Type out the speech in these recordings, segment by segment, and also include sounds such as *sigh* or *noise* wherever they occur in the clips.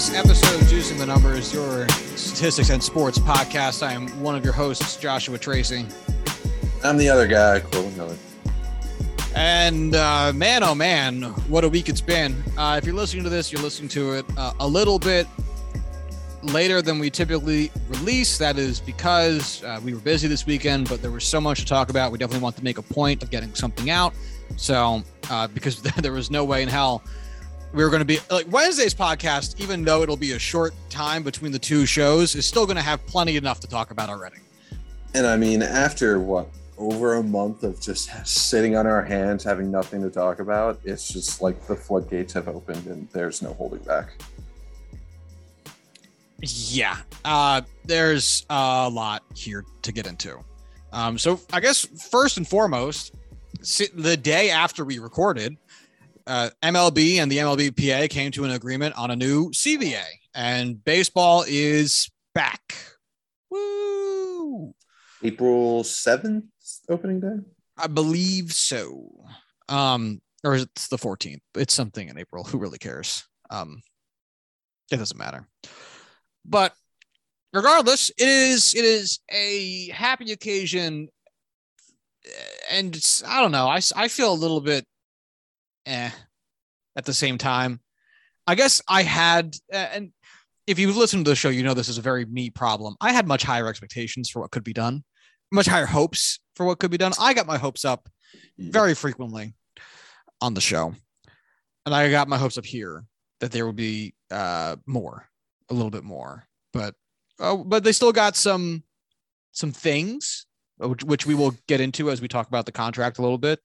today's episode of Juicing the Numbers, your statistics and sports podcast. I am one of your hosts, Joshua Tracy. I'm the other guy, Corbin Miller. And uh, man, oh man, what a week it's been. Uh, if you're listening to this, you're listening to it uh, a little bit later than we typically release. That is because uh, we were busy this weekend, but there was so much to talk about. We definitely want to make a point of getting something out. So, uh, because *laughs* there was no way in hell we were going to be like Wednesday's podcast, even though it'll be a short time between the two shows, is still going to have plenty enough to talk about already. And I mean, after what over a month of just sitting on our hands, having nothing to talk about, it's just like the floodgates have opened and there's no holding back. Yeah, uh, there's a lot here to get into. Um, so I guess first and foremost, the day after we recorded, uh, MLB and the MLBPA came to an agreement on a new CBA, and baseball is back. Woo! April seventh, opening day. I believe so. Um, or it's the 14th. It's something in April. Who really cares? Um, it doesn't matter. But regardless, it is it is a happy occasion, and it's, I don't know. I I feel a little bit eh at the same time. I guess I had, and if you've listened to the show, you know this is a very me problem. I had much higher expectations for what could be done, much higher hopes for what could be done. I got my hopes up very frequently on the show, and I got my hopes up here that there would be uh, more, a little bit more, but oh, but they still got some some things which, which we will get into as we talk about the contract a little bit.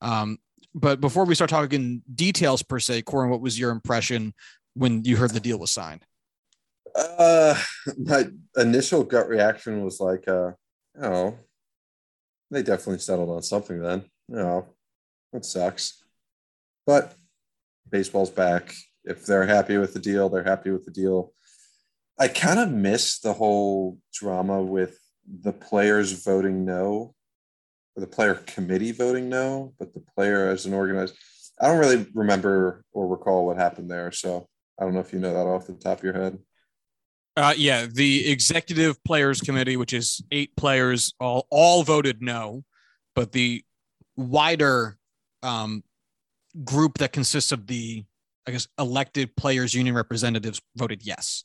Um, but before we start talking details per se, Corbin, what was your impression when you heard the deal was signed? Uh, my initial gut reaction was like, uh, oh, they definitely settled on something then. You know, that sucks. But baseball's back. If they're happy with the deal, they're happy with the deal. I kind of miss the whole drama with the players voting no the player committee voting no, but the player as an organized. I don't really remember or recall what happened there, so I don't know if you know that off the top of your head. Uh, yeah, the executive players committee, which is eight players, all all voted no, but the wider um, group that consists of the, I guess, elected players union representatives voted yes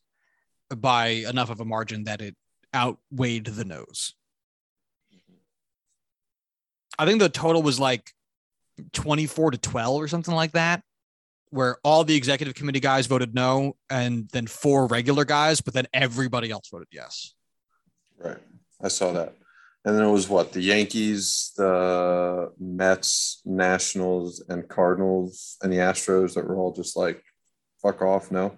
by enough of a margin that it outweighed the no's. I think the total was like 24 to 12 or something like that, where all the executive committee guys voted no, and then four regular guys, but then everybody else voted yes. Right. I saw that. And then it was what the Yankees, the Mets, Nationals, and Cardinals, and the Astros that were all just like, fuck off, no.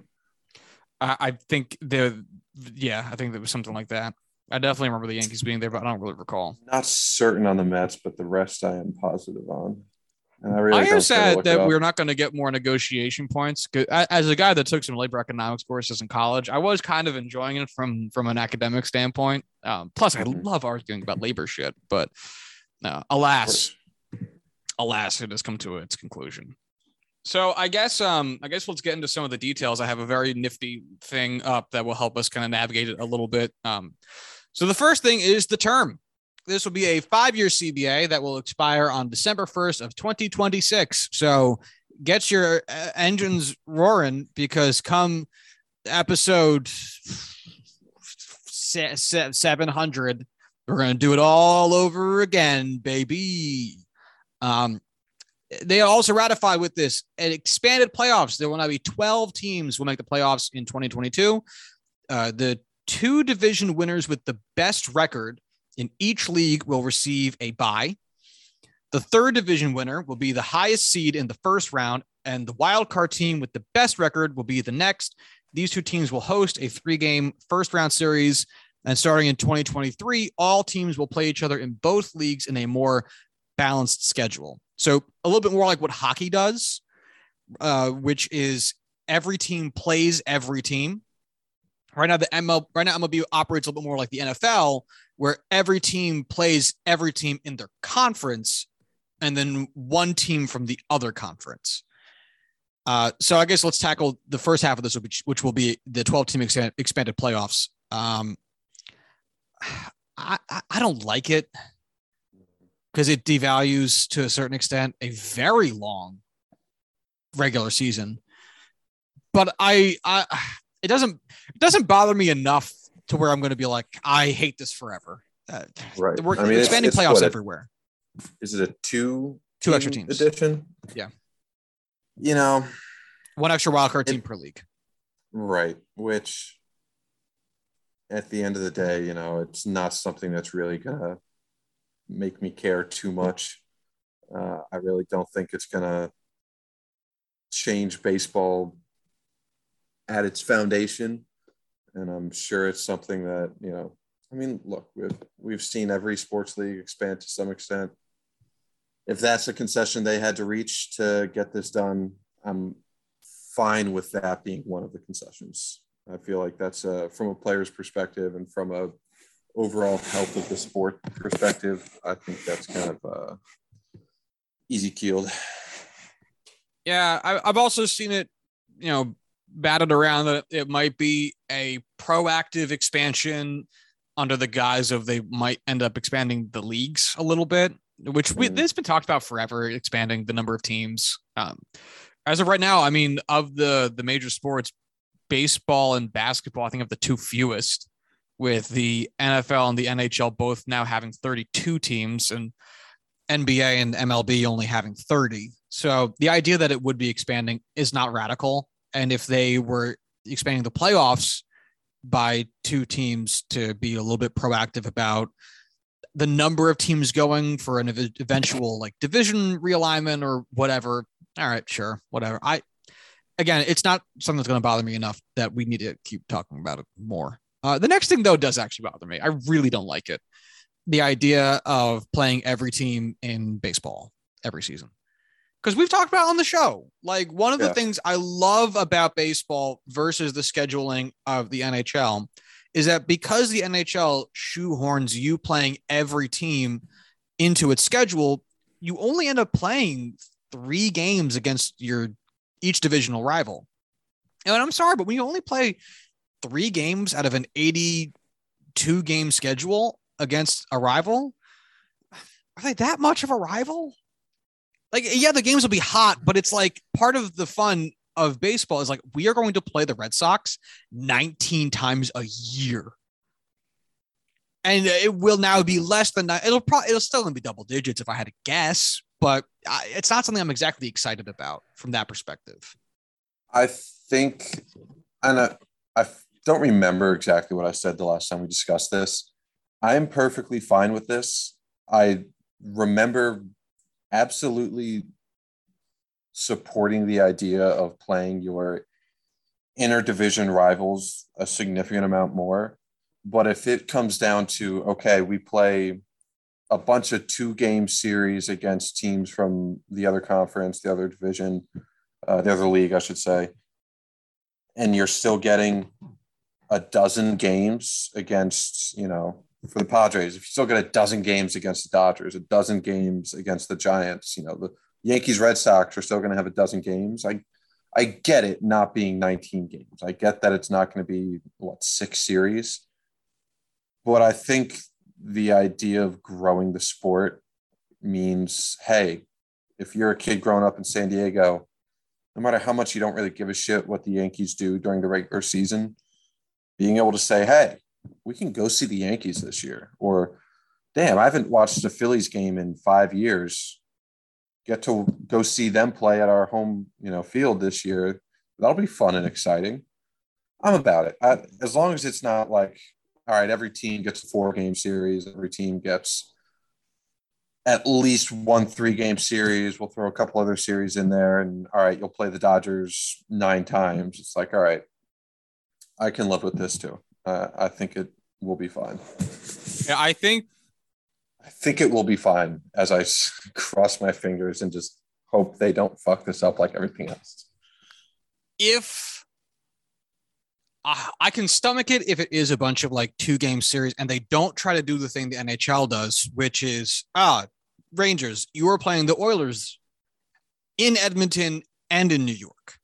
I, I think the yeah, I think there was something like that. I definitely remember the Yankees being there, but I don't really recall. Not certain on the Mets, but the rest I am positive on. And I, really I am sad that we're not going to get more negotiation points. As a guy that took some labor economics courses in college, I was kind of enjoying it from from an academic standpoint. Um, plus, I mm-hmm. love arguing about labor shit, but alas, alas, it has come to its conclusion. So I guess um I guess let's get into some of the details. I have a very nifty thing up that will help us kind of navigate it a little bit. Um, so the first thing is the term. This will be a five-year CBA that will expire on December 1st of 2026. So get your uh, engines roaring because come episode 700, we're going to do it all over again, baby. Um, they also ratify with this an expanded playoffs. There will now be 12 teams will make the playoffs in 2022. Uh, the two division winners with the best record in each league will receive a bye. The third division winner will be the highest seed in the first round, and the wild card team with the best record will be the next. These two teams will host a three game first round series. And starting in 2023, all teams will play each other in both leagues in a more balanced schedule. So, a little bit more like what hockey does, uh, which is every team plays every team. Right now, the ML right now MLB operates a little bit more like the NFL, where every team plays every team in their conference, and then one team from the other conference. Uh, so I guess let's tackle the first half of this, which, which will be the 12 team expand, expanded playoffs. Um, I, I don't like it because it devalues to a certain extent a very long regular season. But I, I, it doesn't, it doesn't bother me enough to where I'm going to be like, I hate this forever. Uh, Right. We're I mean, expanding it's playoffs what, everywhere. Is it a two Two extra teams. edition? Yeah. You know, One extra wild card team per league. right. Which at the end of the day, you know, it's not something that's really gonna make me care too much. Uh, I really don't think it's gonna change baseball at its foundation. And I'm sure it's something that, you know, I mean, look, we've we've seen every sports league expand to some extent. If that's a concession they had to reach to get this done, I'm fine with that being one of the concessions. I feel like that's uh, from a player's perspective and from a overall health of the sport perspective. I think that's kind of uh, easy keeled. Yeah, I, I've also seen it, you know, batted around that it might be a proactive expansion under the guise of they might end up expanding the leagues a little bit, which we, Mhm. this has been talked about forever, expanding the number of teams. Um, as of right now, I mean, of the the major sports, baseball and basketball, I think have the two fewest, with the NFL and the NHL both now having 32 teams and NBA and MLB only having 30. So the idea that it would be expanding is not radical. And if they were expanding the playoffs by two teams to be a little bit proactive about the number of teams going for an eventual like division realignment or whatever, all right, sure, whatever. I again, it's not something that's going to bother me enough that we need to keep talking about it more. Uh, the next thing though does actually bother me. I really don't like it. The idea of playing every team in baseball every season. Because we've talked about on the show. Like one of the things I love about baseball versus the scheduling of the NHL is that because the NHL shoehorns you playing every team into its schedule, you only end up playing three games against your each divisional rival. And I'm sorry, but when you only play three games out of an 82 game schedule against a rival, are they that much of a rival? Like, yeah, the games will be hot, but it's like part of the fun of baseball is like we are going to play the Red Sox 19 times a year. And it will now be less than that. It'll probably it'll still be double digits if I had to guess, but I, it's not something I'm exactly excited about from that perspective. I think, and I, I don't remember exactly what I said the last time we discussed this. I'm perfectly fine with this. I remember absolutely supporting the idea of playing your interdivision rivals a significant amount more. But if it comes down to, okay, we play a bunch of two game series against teams from the other conference, the other division, uh, the other league, I should say, and you're still getting a dozen games against, you know, for the Padres, if you still get a dozen games against the Dodgers, a dozen games against the Giants, you know, the Yankees, Red Sox are still going to have a dozen games. I, I get it not being 19 games. I get that it's not going to be what six series, but I think the idea of growing the sport means, hey, if you're a kid growing up in San Diego, no matter how much you don't really give a shit what the Yankees do during the regular season, being able to say, hey, we can go see the Yankees this year, or damn, I haven't watched a Phillies game in five years. Get to go see them play at our home, you know, field this year. That'll be fun and exciting. I'm about it. I, as long as it's not like, all right, every team gets a four game series, every team gets at least one three game series. We'll throw a couple other series in there, and all right, you'll play the Dodgers nine times. It's like, all right, I can live with this too. Uh, I think it will be fine. Yeah, I think I think it will be fine as I *laughs* cross my fingers and just hope they don't fuck this up like everything else. if I I can stomach it if it is a bunch of like two game series and they don't try to do the thing the NHL does, which is ah, Rangers, you are playing the Oilers in Edmonton and in New York.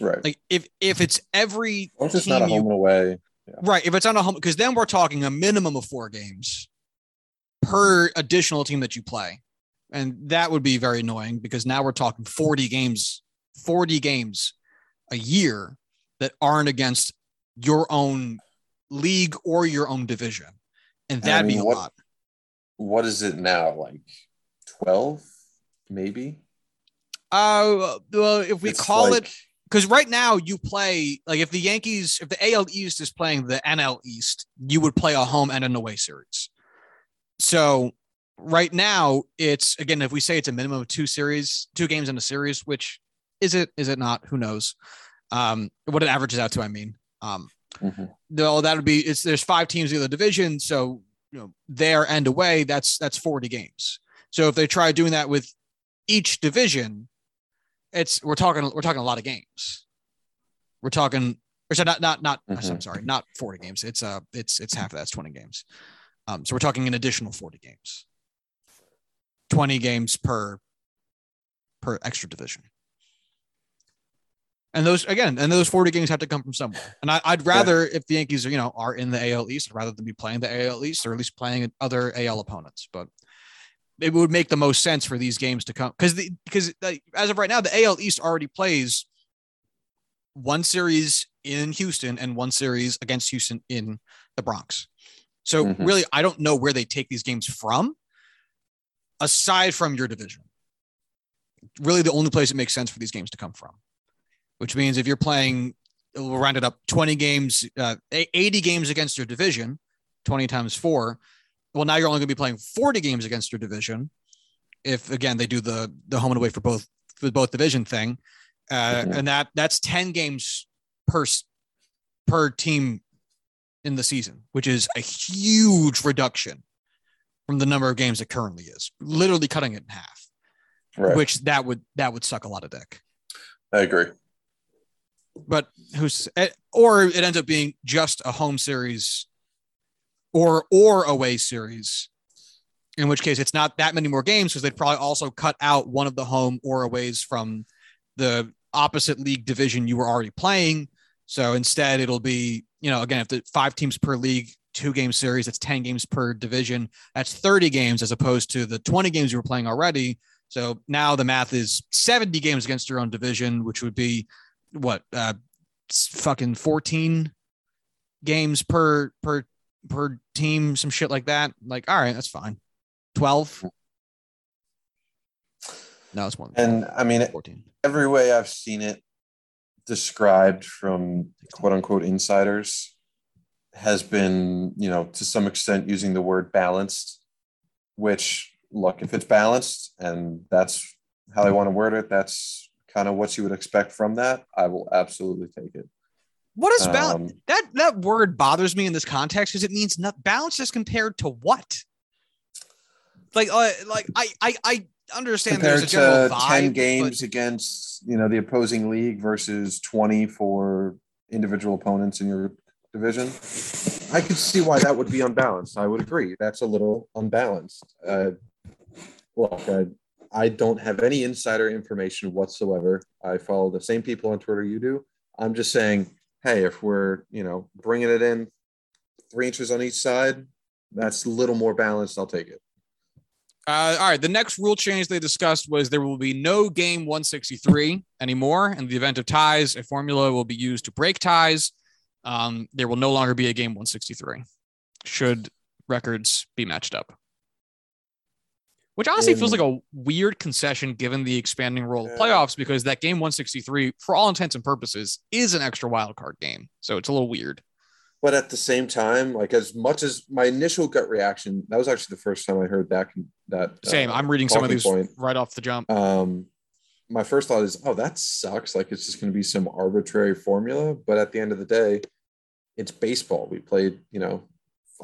Right. Like if if it's every Or just not a you- home and away. Right, if it's on a home because then we're talking a minimum of four games per additional team that you play. And that would be very annoying because now we're talking 40 games, 40 games a year that aren't against your own league or your own division. And that'd mean, be a what- lot. What is it now? Like 12, maybe? Uh, well, if we It's call like- it because right now you play like if the Yankees, if the AL East is playing the NL East, you would play a home and an away series. So right now it's again, if we say it's a minimum of two series, two games in a series, which is it? Is it not? Who knows? Um, what it averages out to, I mean. Um, Mhm. no, that would be it's there's five teams in the division, so you know there and away, that's that's 40 games. So if they try doing that with each division, it's we're talking we're talking a lot of games. We're talking or so not not not I'm Mhm. sorry, not 40 games. It's uh it's it's half of that's 20 games. Um, so we're talking an additional 40 games. 20 games per per extra division. And those again, and those 40 games have to come from somewhere. And I, I'd rather if the Yankees are, you know, are in the AL East, rather than be playing the AL East or at least playing other AL opponents. But it would make the most sense for these games to come because the because like, as of right now, the AL East already plays one series in Houston and one series against Houston in the Bronx. So Mhm. really, I don't know where they take these games from, aside from your division. Really, the only place it makes sense for these games to come from, which means if you're playing, we'll round it up 20 games, uh, 80 games against your division, 20 times four. Well, now you're only going to be playing 40 games against your division. If again they do the the home and away for both for both division thing, uh, and that that's 10 games per per team in the season, which is a huge reduction from the number of games it currently is. Literally cutting it in half, Right. which that would that would suck a lot of dick. I agree. But who's eh, or it ends up being just a home series or or away series. In which case it's not that many more games because they'd probably also cut out one of the home or aways from the opposite league division you were already playing. So instead, it'll be, you know, again, if the five teams per league, two game series, it's 10 games per division. That's 30 games as opposed to the 20 games you were playing already. So now the math is 70 games against your own division, which would be what, uh, fucking 14 games per, per, per team, some shit like that. Like, all right, that's fine. 12. No, it's one. And I mean, 14. every way I've seen it described from quote unquote insiders has been, you know, to some extent using the word balanced, which look, if it's balanced and that's how they want to word it, that's kind of what you would expect from that. I will absolutely take it. What is balance? Um, that that word bothers me in this context because it means not balance is compared to what? Like, uh, like I I I understand there's compared a general to vibe, 10 but- games against, you know, the opposing league versus 20 for individual opponents in your division. I could see why that would be unbalanced. I would agree. That's a little unbalanced. Uh, look, I, I don't have any insider information whatsoever. I follow the same people on Twitter you do. I'm just saying, hey, if we're, you know, bringing it in three inches on each side, that's a little more balanced. I'll take it. Uh, all right. The next rule change they discussed was there will be no game 163 anymore. In the event of ties, a formula will be used to break ties. Um, there will no longer be a game 163 should records be matched up. Which honestly feels like a weird concession given the expanding role of playoffs because that game 163, for all intents and purposes, is an extra wild card game. So it's a little weird. but at the same time, like as much as my initial gut reaction, that was actually the first time I heard that that Same. uh, I'm reading some of these point. right off the jump. Um, my first thought is, oh, that sucks. Like it's just going to be some arbitrary formula. But at the end of the day, it's baseball. We played, you know,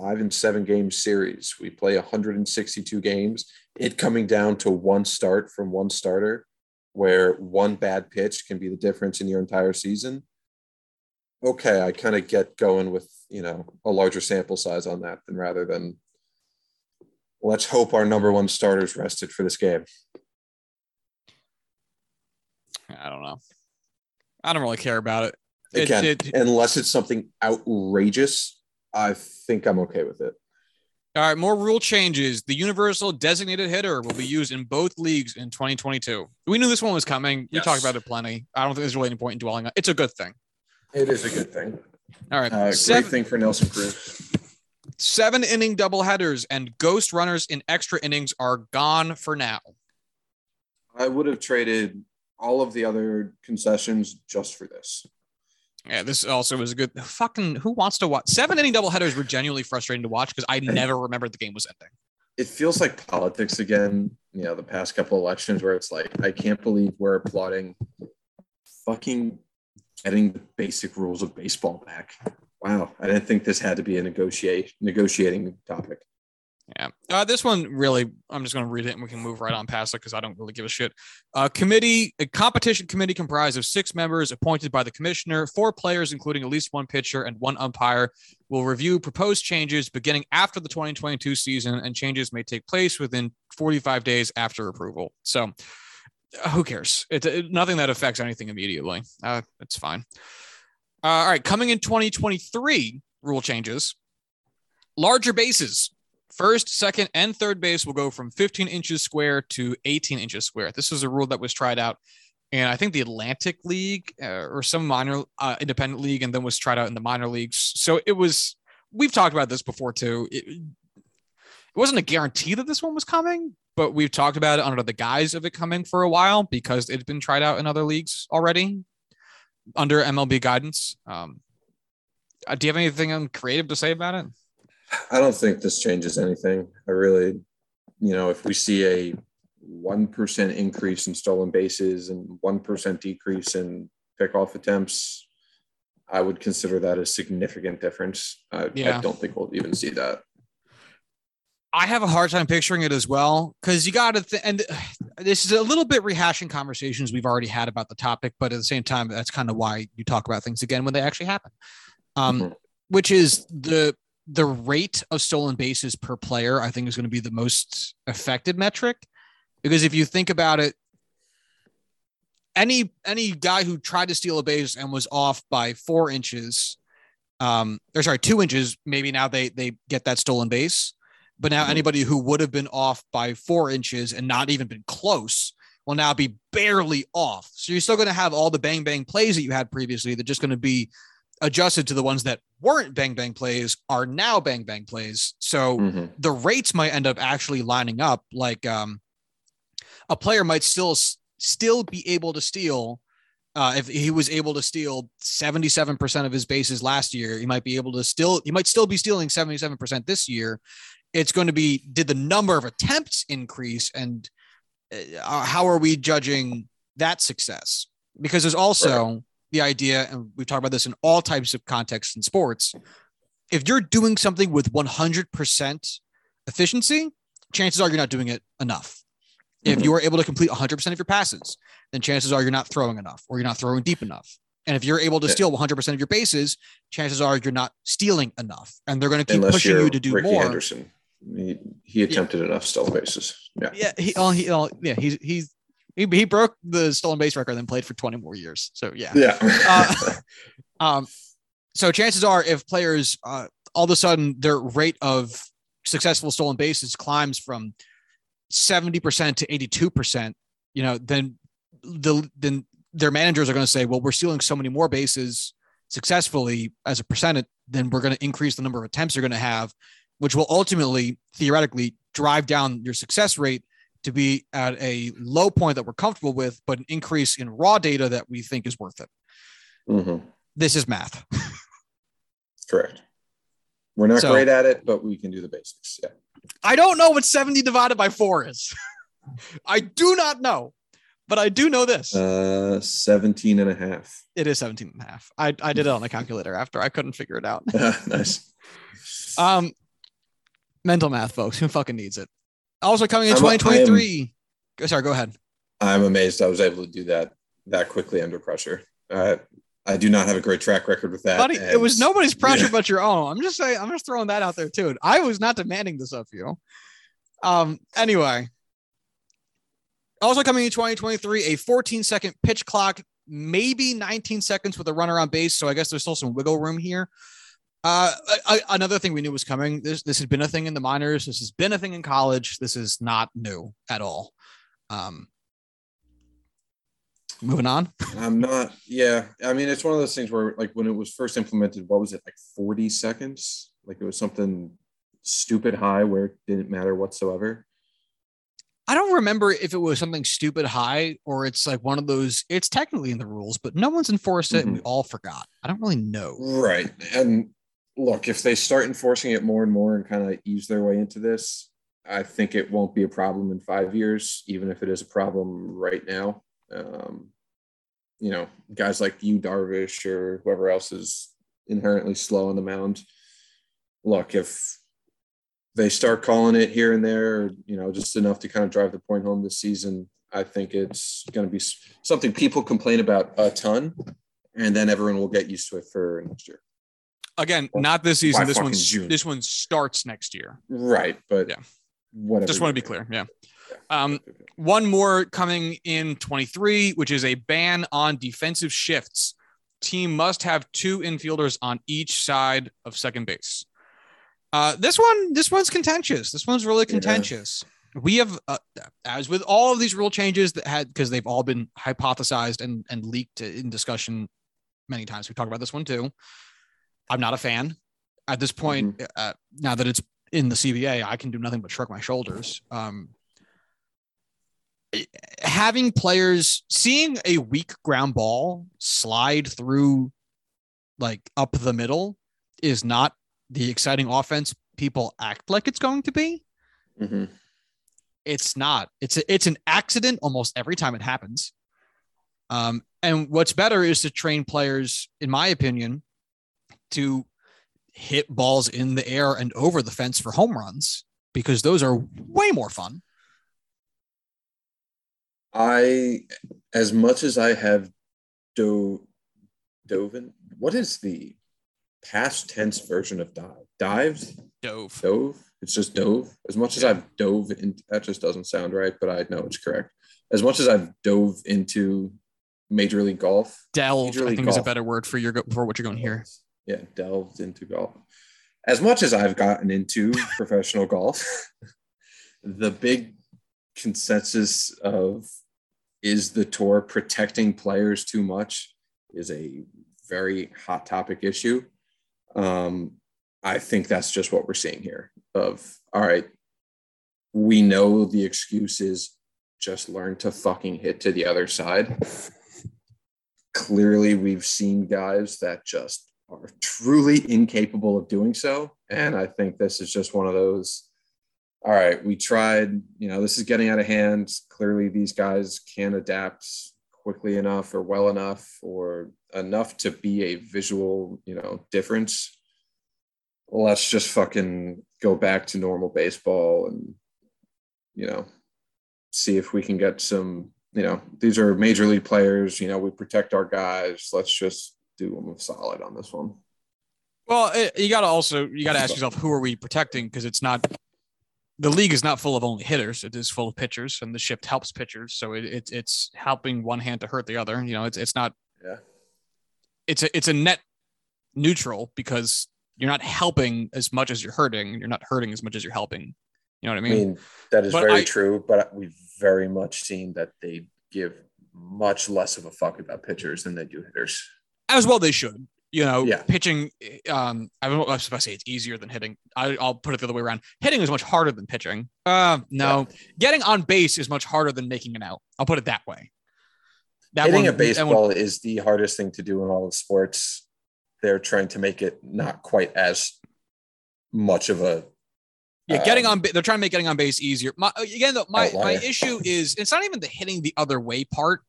five and seven game series. We play 162 games. It coming down to one start from one starter, where one bad pitch can be the difference in your entire season. Okay, I kind of get going with you know a larger sample size on that than rather than let's hope our number one starters rested for this game. I don't know. I don't really care about it. It- Again, it- unless it's something outrageous, I think I'm okay with it. All right, more rule changes. The universal designated hitter will be used in both leagues in 2022. We knew this one was coming. We Yes. talked about it plenty. I don't think there's really any point in dwelling on. It. It's a good thing. It is a good thing. All right, Uh, great thing for Nelson Cruz. seven inning double headers and ghost runners in extra innings are gone for now. I would have traded all of the other concessions just for this. Yeah, this also was a good fucking. Who wants to watch seven inning double headers? Were genuinely frustrating to watch because I never remembered the game was ending. It feels like politics again. You know, the past couple elections where it's like, I can't believe we're applauding fucking getting the basic rules of baseball back. Wow, I didn't think this had to be a negotiate negotiating topic. Yeah. Uh, this one really, I'm just going to read it and we can move right on past it because I don't really give a shit. Uh, committee, a competition committee comprised of six members appointed by the commissioner, four players, including at least one pitcher and one umpire, will review proposed changes beginning after the 2022 season, and changes may take place within 45 days after approval. So, uh, who cares? It's it, nothing that affects anything immediately. Uh, it's fine. Uh, all right. Coming in 2023, rule changes. Larger bases First, second, and third base will go from 15 inches square to 18 inches square. This is a rule that was tried out in, I think, the Atlantic League uh, or some minor uh, independent league, and then was tried out in the minor leagues. So it was, we've talked about this before too. It, it wasn't a guarantee that this one was coming, but we've talked about it under the guise of it coming for a while because it's been tried out in other leagues already under MLB guidance. Um, uh, do you have anything creative to say about it? I don't think this changes anything. I really, you know, if we see a 1% increase in stolen bases and 1% decrease in pickoff attempts, I would consider that a significant difference. I, Yeah. I don't think we'll even see that. I have a hard time picturing it as well because you got to, th- and this is a little bit rehashing conversations we've already had about the topic, but at the same time, that's kind of why you talk about things again when they actually happen. Um, Mhm. which is the the rate of stolen bases per player. I think is going to be the most affected metric because if you think about it, any any guy who tried to steal a base and was off by four inches, um, or sorry, two inches, maybe now they they get that stolen base. But now Mhm. anybody who would have been off by four inches and not even been close will now be barely off. So you're still going to have all the bang bang plays that you had previously. They're just going to be adjusted to the ones that weren't bang bang plays are now bang bang plays. So Mhm. the rates might end up actually lining up. Like um, a player might still still be able to steal. Uh, if he was able to steal 77% of his bases last year, he might be able to still, he might still be stealing 77% this year. It's going to be, did the number of attempts increase and uh, how are we judging that success? Because there's also the idea, and we've talked about this in all types of contexts in sports. If you're doing something with 100% efficiency, chances are you're not doing it enough. If Mhm. you are able to complete 100% of your passes, then chances are you're not throwing enough or you're not throwing deep enough. And if you're able to steal 100% of your bases, chances are you're not stealing enough. And they're going to keep Unless pushing you're to do Rickey more. Henderson. He, he attempted enough stolen bases. Yeah. Yeah, he, oh, he, oh, yeah, he's he's he, he broke the stolen base record and then played for 20 more years. So yeah. Yeah. Uh, *laughs* um, so chances are, if players uh, all of a sudden their rate of successful stolen bases climbs from 70% to 82%, you know, then the then their managers are going to say, well, we're stealing so many more bases successfully as a percentage, then we're going to increase the number of attempts you're going to have, which will ultimately theoretically drive down your success rate to be at a low point that we're comfortable with, but an increase in raw data that we think is worth it. Mhm. This is math. *laughs* Correct. We're not So- great at it, but we can do the basics. Yeah. I don't know what 70 divided by four is. *laughs* I do not know, but I do know this. Uh, 17 and a half. it is 17 and a half. I, I did it on the calculator after I couldn't figure it out. *laughs* nice. Um, mental math, folks. Who fucking needs it? Also coming in I'm a- I am- 2023. Go- Sorry, go ahead. I'm amazed I was able to do that that quickly under pressure. Uh, I do not have a great track record with that. Buddy, it was nobody's pressure yeah. but your own. I'm just saying, I'm just throwing that out there too. I was not demanding this of you. Um, anyway. Also coming in 2023, a 14 second pitch clock, maybe 19 seconds with a runner on base. So I guess there's still some wiggle room here. Uh, a- another thing we knew was coming. This this had been a thing in the minors. This has been a thing in college. This is not new at all. Um, moving on. *laughs* I'm not. Yeah, I mean, it's one of those things where, like, when it was first implemented, what was it, like 40 seconds? Like, it was something stupid high where it didn't matter whatsoever. I don't remember if it was something stupid high or it's like one of those. It's technically in the rules, but no one's enforced it. And we all forgot. I don't really know. Right. And look, if they start enforcing it more and more and kind of ease their way into this, I think it won't be a problem in five years, even if it is a problem right now. Um, you know, guys like Yu Darvish, or whoever else is inherently slow on the mound. Look, if they start calling it here and there, you know, just enough to kind of drive the point home this season, I think it's going to be something people complain about a ton, and then everyone will get used to it for next year. Again, not this season. This one's June. this one starts next year. Right, but Yeah. whatever. Just want to be clear. Yeah. Um, one more coming in 23, which is a ban on defensive shifts. Team must have two infielders on each side of second base. Uh, this one, this one's contentious. This one's really Yeah. contentious. We have, uh, as with all of these rule changes that had, because they've all been hypothesized and and leaked in discussion many times. We talked about this one too. I'm not a fan at this point. Uh, now that it's in the CBA, I can do nothing but shrug my shoulders. Um, having players seeing a weak ground ball slide through like up the middle is not the exciting offense people act like it's going to be. Mhm. It's not. It's a, it's an accident almost every time it happens. Um, and what's better is to train players, in my opinion, to hit balls in the air and over the fence for home runs because those are way more fun. I, as much as I have do, dove in, what is the past tense version of dive? Dived? Dove. Dove? It's just dove. As much as I've dove in, that just doesn't sound right, but I know it's correct. As much as I've dove into Major League Golf, Delve, Major I League think is a better word for your for what you're going here. Yeah, delved into golf. As much as I've gotten into *laughs* professional golf, the big consensus of is the tour protecting players too much is a very hot topic issue. Um, I think that's just what we're seeing here. Of all right, we know the excuse is just learn to fucking hit to the other side. *laughs* Clearly, we've seen guys that just are truly incapable of doing so. And I think this is just one of those. All right, we tried, you know, this is getting out of hand. Clearly, these guys can't adapt quickly enough or well enough or enough to be a visual, you know, difference. Let's just fucking go back to normal baseball and, you know, see if we can get some, you know, these are major league players, you know, we protect our guys. Let's just do them solid on this one. Well, it, you got to also you got to ask yourself who are we protecting because it's not the league is not full of only hitters; it is full of pitchers, and the shift helps pitchers. So it, it it's helping one hand to hurt the other. You know, it's it's not Yeah. it's a it's a net neutral because you're not helping as much as you're hurting. You're not hurting as much as you're helping. You know what I I mean? mean, that is But very I- true, but we've very much seen that they give much less of a fuck about pitchers than they do hitters. As well they should. You know, Yeah. pitching. Um, I don't know. if I was about to say it's easier than hitting. I, I'll put it the other way around. Hitting is much harder than pitching. Uh, no, getting on base is much harder than making an out. I'll put it that way. That Hitting one- a that one- baseball is the hardest thing to do in all of sports. They're trying to make it not quite as much of a yeah, getting um, on. They're trying to make getting on base easier. My, again, though, my my issue is it's not even the hitting the other way part.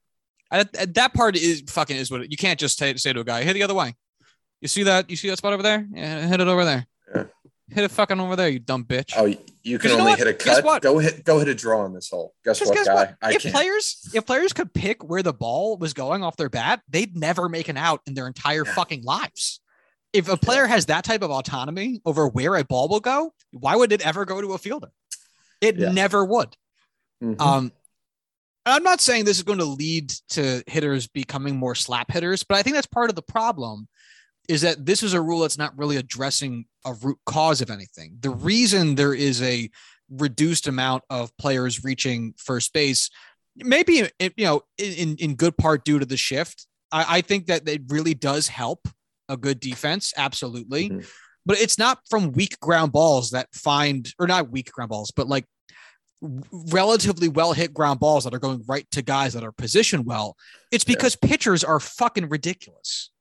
At, at that part is fucking is what it, you can't just say, say to a guy, hit the other way. You see that? You see that spot over there? Yeah, hit it over there. Yeah. Hit it fucking over there, you dumb bitch. oh you can you know only hit a Guess cut. what? Go hit go hit a draw on this hole. Guess what, guess guy? what? I if can't. players if players could pick where the ball was going off their bat, they'd never make an out in their entire Yeah. fucking lives. If a player has that type of autonomy over where a ball will go, why would it ever go to a fielder? It Yeah. never would. Mhm. Um, I'm not saying this is going to lead to hitters becoming more slap hitters, but I think that's part of the problem is that this is a rule that's not really addressing a root cause of anything. The reason there is a reduced amount of players reaching first base, maybe you know, in in good part due to the shift. I, I think that it really does help a good defense, absolutely. Mm-hmm. But it's not from weak ground balls that find, or not weak ground balls, but like relatively well hit ground balls that are going right to guys that are positioned well. It's because yeah. pitchers are fucking ridiculous.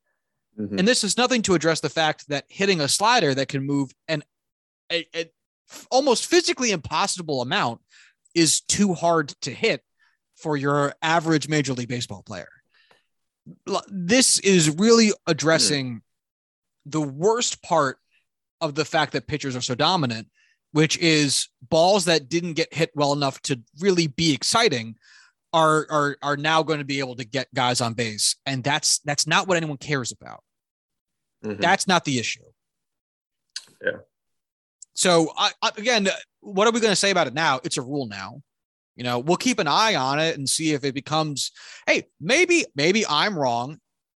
Mm-hmm. And this is nothing to address the fact that hitting a slider that can move an a, a almost physically impossible amount is too hard to hit for your average major league baseball player. This is really addressing mm. the worst part of the fact that pitchers are so dominant, which is balls that didn't get hit well enough to really be exciting are are are now going to be able to get guys on base. And that's that's not what anyone cares about. Mm-hmm. that's not the issue. Yeah. So I, I, again what are we going to say about it now? It's a rule now. You know we'll keep an eye on it and see if it becomes hey maybe maybe i'm wrong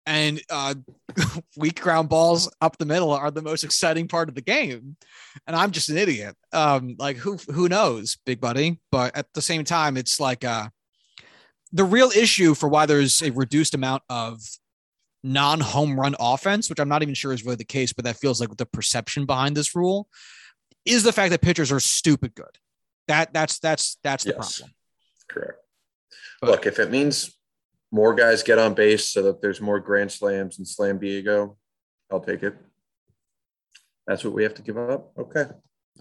and uh, *laughs* weak ground balls up the middle are the most exciting part of the game. And I'm just an idiot. Um, like who who knows, big buddy? But at the same time, it's like uh, the real issue for why there's a reduced amount of non-home run offense, which I'm not even sure is really the case, but that feels like the perception behind this rule is the fact that pitchers are stupid good. That that's that's that's the yes, problem. Correct. But, Look, if it means more guys get on base so that there's more grand slams and slam Diego, I'll take it. That's what we have to give up. Okay,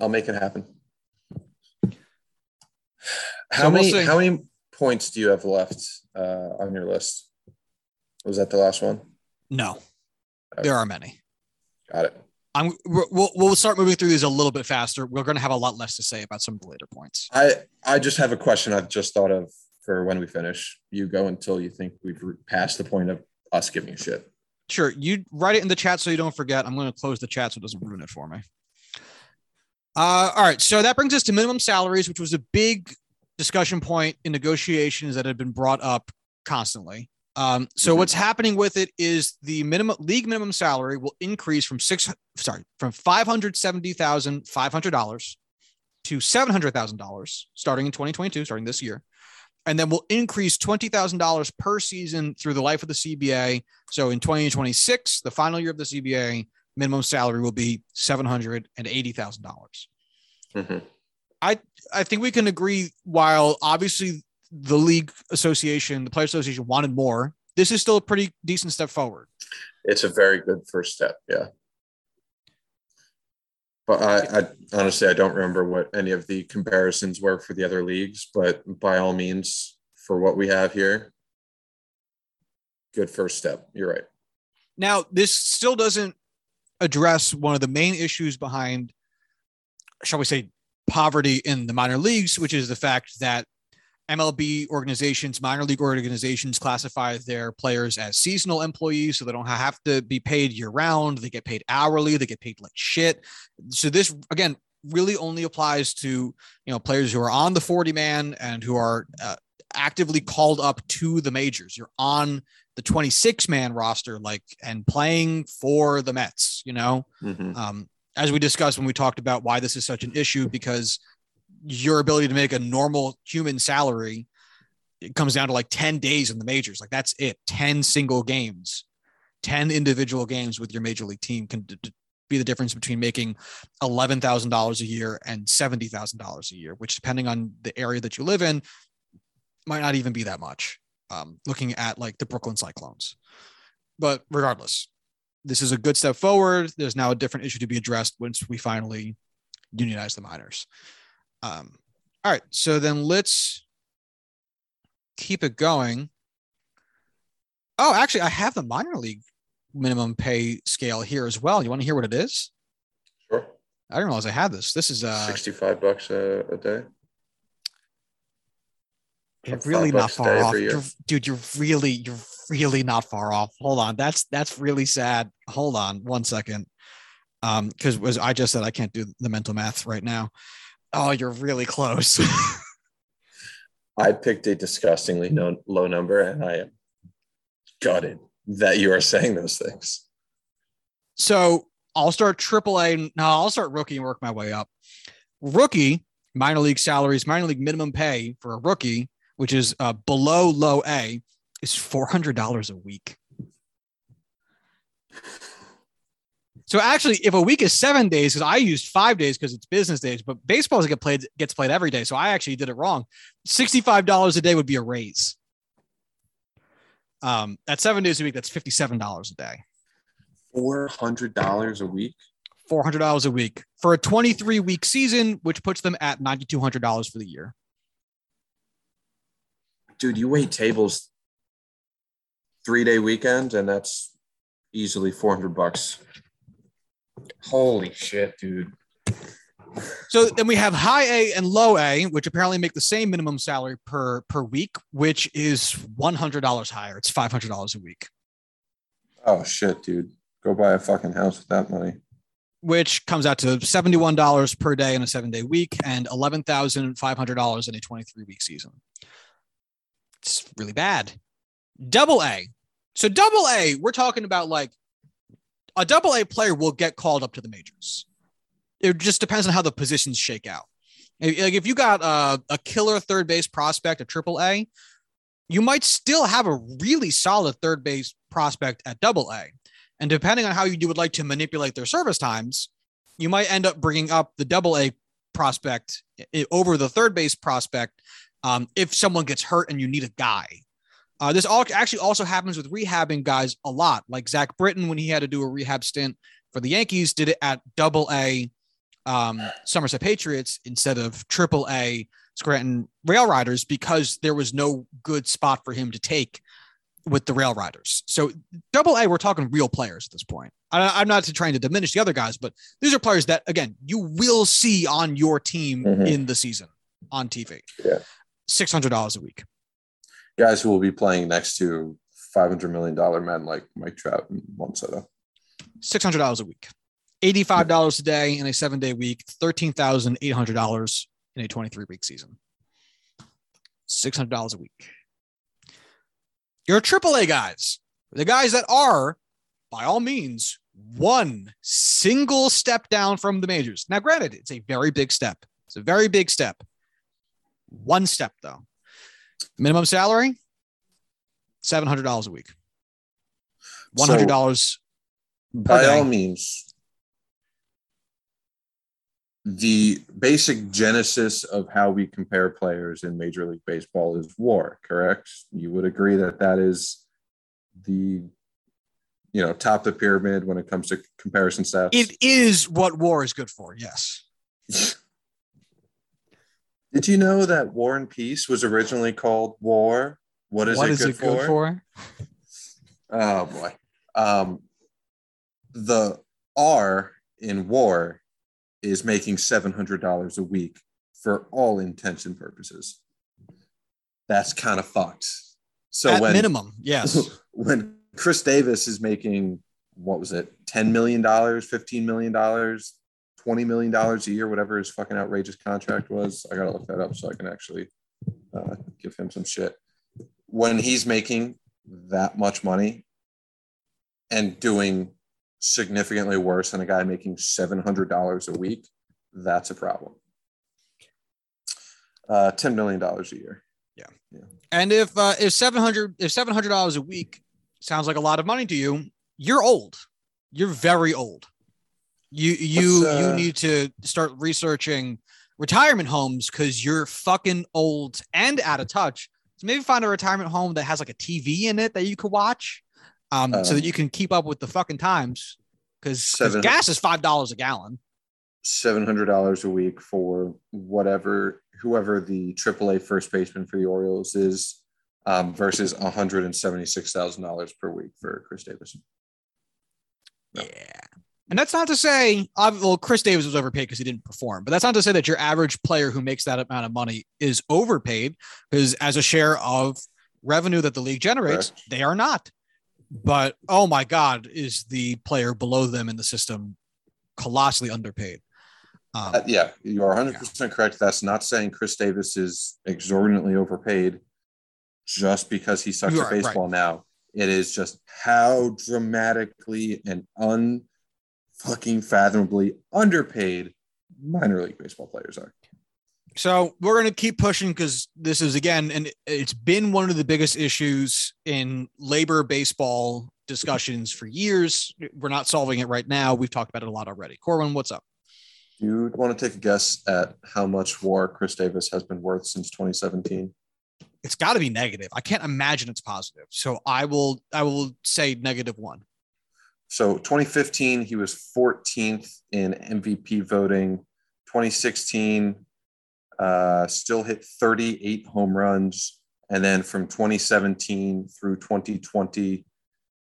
I'll make it happen. How so many we'll how many points do you have left uh, on your list? Was that the last one? No, okay. there are many. Got it. I'm we'll, we'll start moving through these a little bit faster. We're going to have a lot less to say about some of the later points. I I just have a question I've just thought of for when we finish. You go until you think we've passed the point of us giving a shit. Sure. You write it in the chat so you don't forget. I'm going to close the chat so it doesn't ruin it for me. Uh, all right. So that brings us to minimum salaries, which was a big discussion point in negotiations that had been brought up constantly. Um, so mm-hmm. what's happening with it is the minimum league minimum salary will increase from six sorry from five hundred seventy thousand five hundred dollars to seven hundred thousand dollars starting in 2022, starting this year and then we'll increase $20,000 per season through the life of the CBA. So in 2026, the final year of the CBA, minimum salary will be $780,000. Mm-hmm. I, I think we can agree while obviously the league association, the player association wanted more, this is still a pretty decent step forward. It's a very good first step. Yeah. But I, I, honestly I don't remember what any of the comparisons were for the other leagues. But by all means, for what we have here, good first step. You're right. Now, this still doesn't address one of the main issues behind, shall we say, poverty in the minor leagues, which is the fact that MLB organizations, minor league organizations classify their players as seasonal employees, so they don't have to be paid year round. They get paid hourly. They get paid like shit. So this again really only applies to you know players who are on the 40 man and who are uh, actively called up to the majors. You're on the 26 man roster, like and playing for the Mets. You know, mm-hmm. um, as we discussed when we talked about why this is such an issue, because your ability to make a normal human salary it comes down to like 10 days in the majors. Like that's it. 10 single games. 10 individual games with your major league team can d- d- be the difference between making $11,000 a year and $70,000 a year which depending on the area that you live in might not even be that much. Um, looking at like the Brooklyn Cyclones. But regardless this is a good step forward. There's now a different issue to be addressed once we finally unionize the minors um, all right, so then let's keep it going. Oh, actually, I have the minor league minimum pay scale here as well. You want to hear what it is? Sure. I didn't realize I had this. This is uh, 65 bucks a, a day. You're really not far off, you're, dude. You're really, you're really not far off. Hold on, that's that's really sad. Hold on, one second, um, because was I just said I can't do the mental math right now. Oh, you're really close. *laughs* I picked a disgustingly no, low number, and I am gutted that you are saying those things. So I'll start AAA. No, I'll start rookie and work my way up. Rookie, minor league salaries, minor league minimum pay for a rookie, which is uh, below low A, is $400 a week. So actually, if a week is seven days, because I used five days because it's business days, but baseball get played gets played every day. So I actually did it wrong. Sixty-five dollars a day would be a raise. Um, at seven days a week, that's fifty-seven dollars a day. Four hundred dollars a week. Four hundred dollars a week for a twenty-three week season, which puts them at ninety-two hundred dollars for the year. Dude, you wait tables three day weekend, and that's easily four hundred bucks. Holy shit, dude. So then we have high A and low A, which apparently make the same minimum salary per per week, which is one hundred dollars higher. It's five hundred dollars a week. Oh shit, dude! Go buy a fucking house with that money. Which comes out to seventy one dollars per day in a seven day week and eleven thousand five hundred dollars in a twenty three week season. It's really bad. Double A. So double A, we're talking about like a double A player will get called up to the majors. It just depends on how the positions shake out. Like if you got a, a killer third base prospect at triple A, you might still have a really solid third base prospect at double A. And depending on how you would like to manipulate their service times, you might end up bringing up the double A prospect over the third base prospect um, if someone gets hurt and you need a guy. Uh, this all actually also happens with rehabbing guys a lot. Like Zach Britton, when he had to do a rehab stint for the Yankees, did it at double A um, Somerset Patriots instead of triple A Scranton Rail Riders because there was no good spot for him to take with the Rail Riders. So double A, we're talking real players at this point. I, am not trying to diminish the other guys, but these are players that, again, you will see on your team mm-hmm. in the season on TV. Yeah. $600 a week guys who will be playing next to five hundred million dollar men like Mike Trout and hundred dollars a week, eighty-five dollars a day in a week, thousand eight hundred dollars in a twenty-three week season. Six hundred dollars a week. Your AAA guys, the guys that are, by all means, one single step down from the majors. Now, granted, it's a very big step. It's a very big step. One step, though. Minimum salary, seven hundred dollars a week. One hundred dollars. So, by day. all means, the basic genesis of how we compare players in Major League Baseball is WAR. Correct? You would agree that that is the you know top of the pyramid when it comes to comparison stats. It is what WAR is good for. Yes. *laughs* Did you know that War and Peace was originally called War? What is, what it, is good, it for? good for? Oh boy. Um, the R in war is making $700 a week for all intents and purposes. That's kind of fucked. So At when minimum, yes. *laughs* When Chris Davis is making what was it, $10 million, $15 million, twenty million dollars a year, whatever his fucking outrageous contract was. I gotta look that up so I can actually uh, give him some shit. When he's making that much money and doing significantly worse than a guy making seven hundred dollars a week, that's a problem. Uh, ten million dollars a year. Yeah. yeah. And if uh, if seven hundred if seven hundred dollars a week sounds like a lot of money to you, you're old. You're very old. You you uh, you need to start researching retirement homes because you're fucking old and out of touch. So maybe find a retirement home that has like a TV in it that you could watch, um, so that um, you can keep up with the fucking times. Because gas is five dollars a gallon. Seven hundred dollars a week for whatever whoever the AAA first baseman for the Orioles is, um, versus one hundred and seventy six thousand dollars per week for Chris Davis. No. Yeah. And that's not to say, well, Chris Davis was overpaid because he didn't perform, but that's not to say that your average player who makes that amount of money is overpaid because as a share of revenue that the league generates, they are not. But oh my God, is the player below them in the system colossally underpaid? Um, Uh, yeah, you are 100% correct. That's not saying Chris Davis is exorbitantly overpaid just because he sucks at are, right. baseball now. It is just how dramatically and unfucking fathomably underpaid minor league baseball players are. So we're going to keep pushing because this is again, and it's been one of the biggest issues in labor baseball discussions for years. We're not solving it right now. We've talked about it a lot already. Corbin, what's up? You want to take a guess at how much war Chris Davis has been worth since 2017? It's got to be negative. I can't imagine it's positive. So I will, I will say negative one. So 2015, he was 14th in MVP voting. 2016, uh, still hit 38 home runs. And then from 2017 through 2020,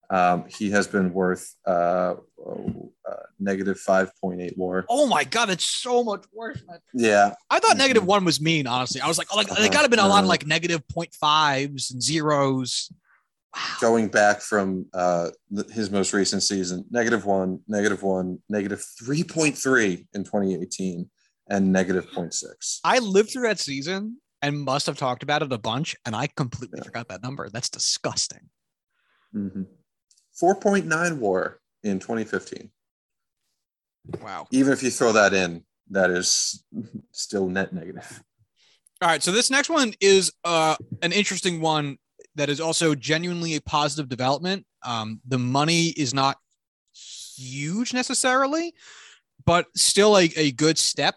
um, he has been worth uh, uh, negative 5.8 war. Oh my god, it's so much worse. Yeah. I thought negative one was mean. Honestly, I was like, oh, like they Uh-huh. got to been a lot of No. like negative point fives and zeros. Wow. Going back from uh, his most recent season, negative one, negative one, negative 3.3 in 2018, and negative 0.6. I lived through that season and must have talked about it a bunch, and I completely Yeah. forgot that number. That's disgusting. Mhm. 4.9 war in 2015. Wow. Even if you throw that in, that is still net negative. All right, so this next one is uh, an interesting one that is also genuinely a positive development. Um, the money is not huge necessarily, but still a, a good step,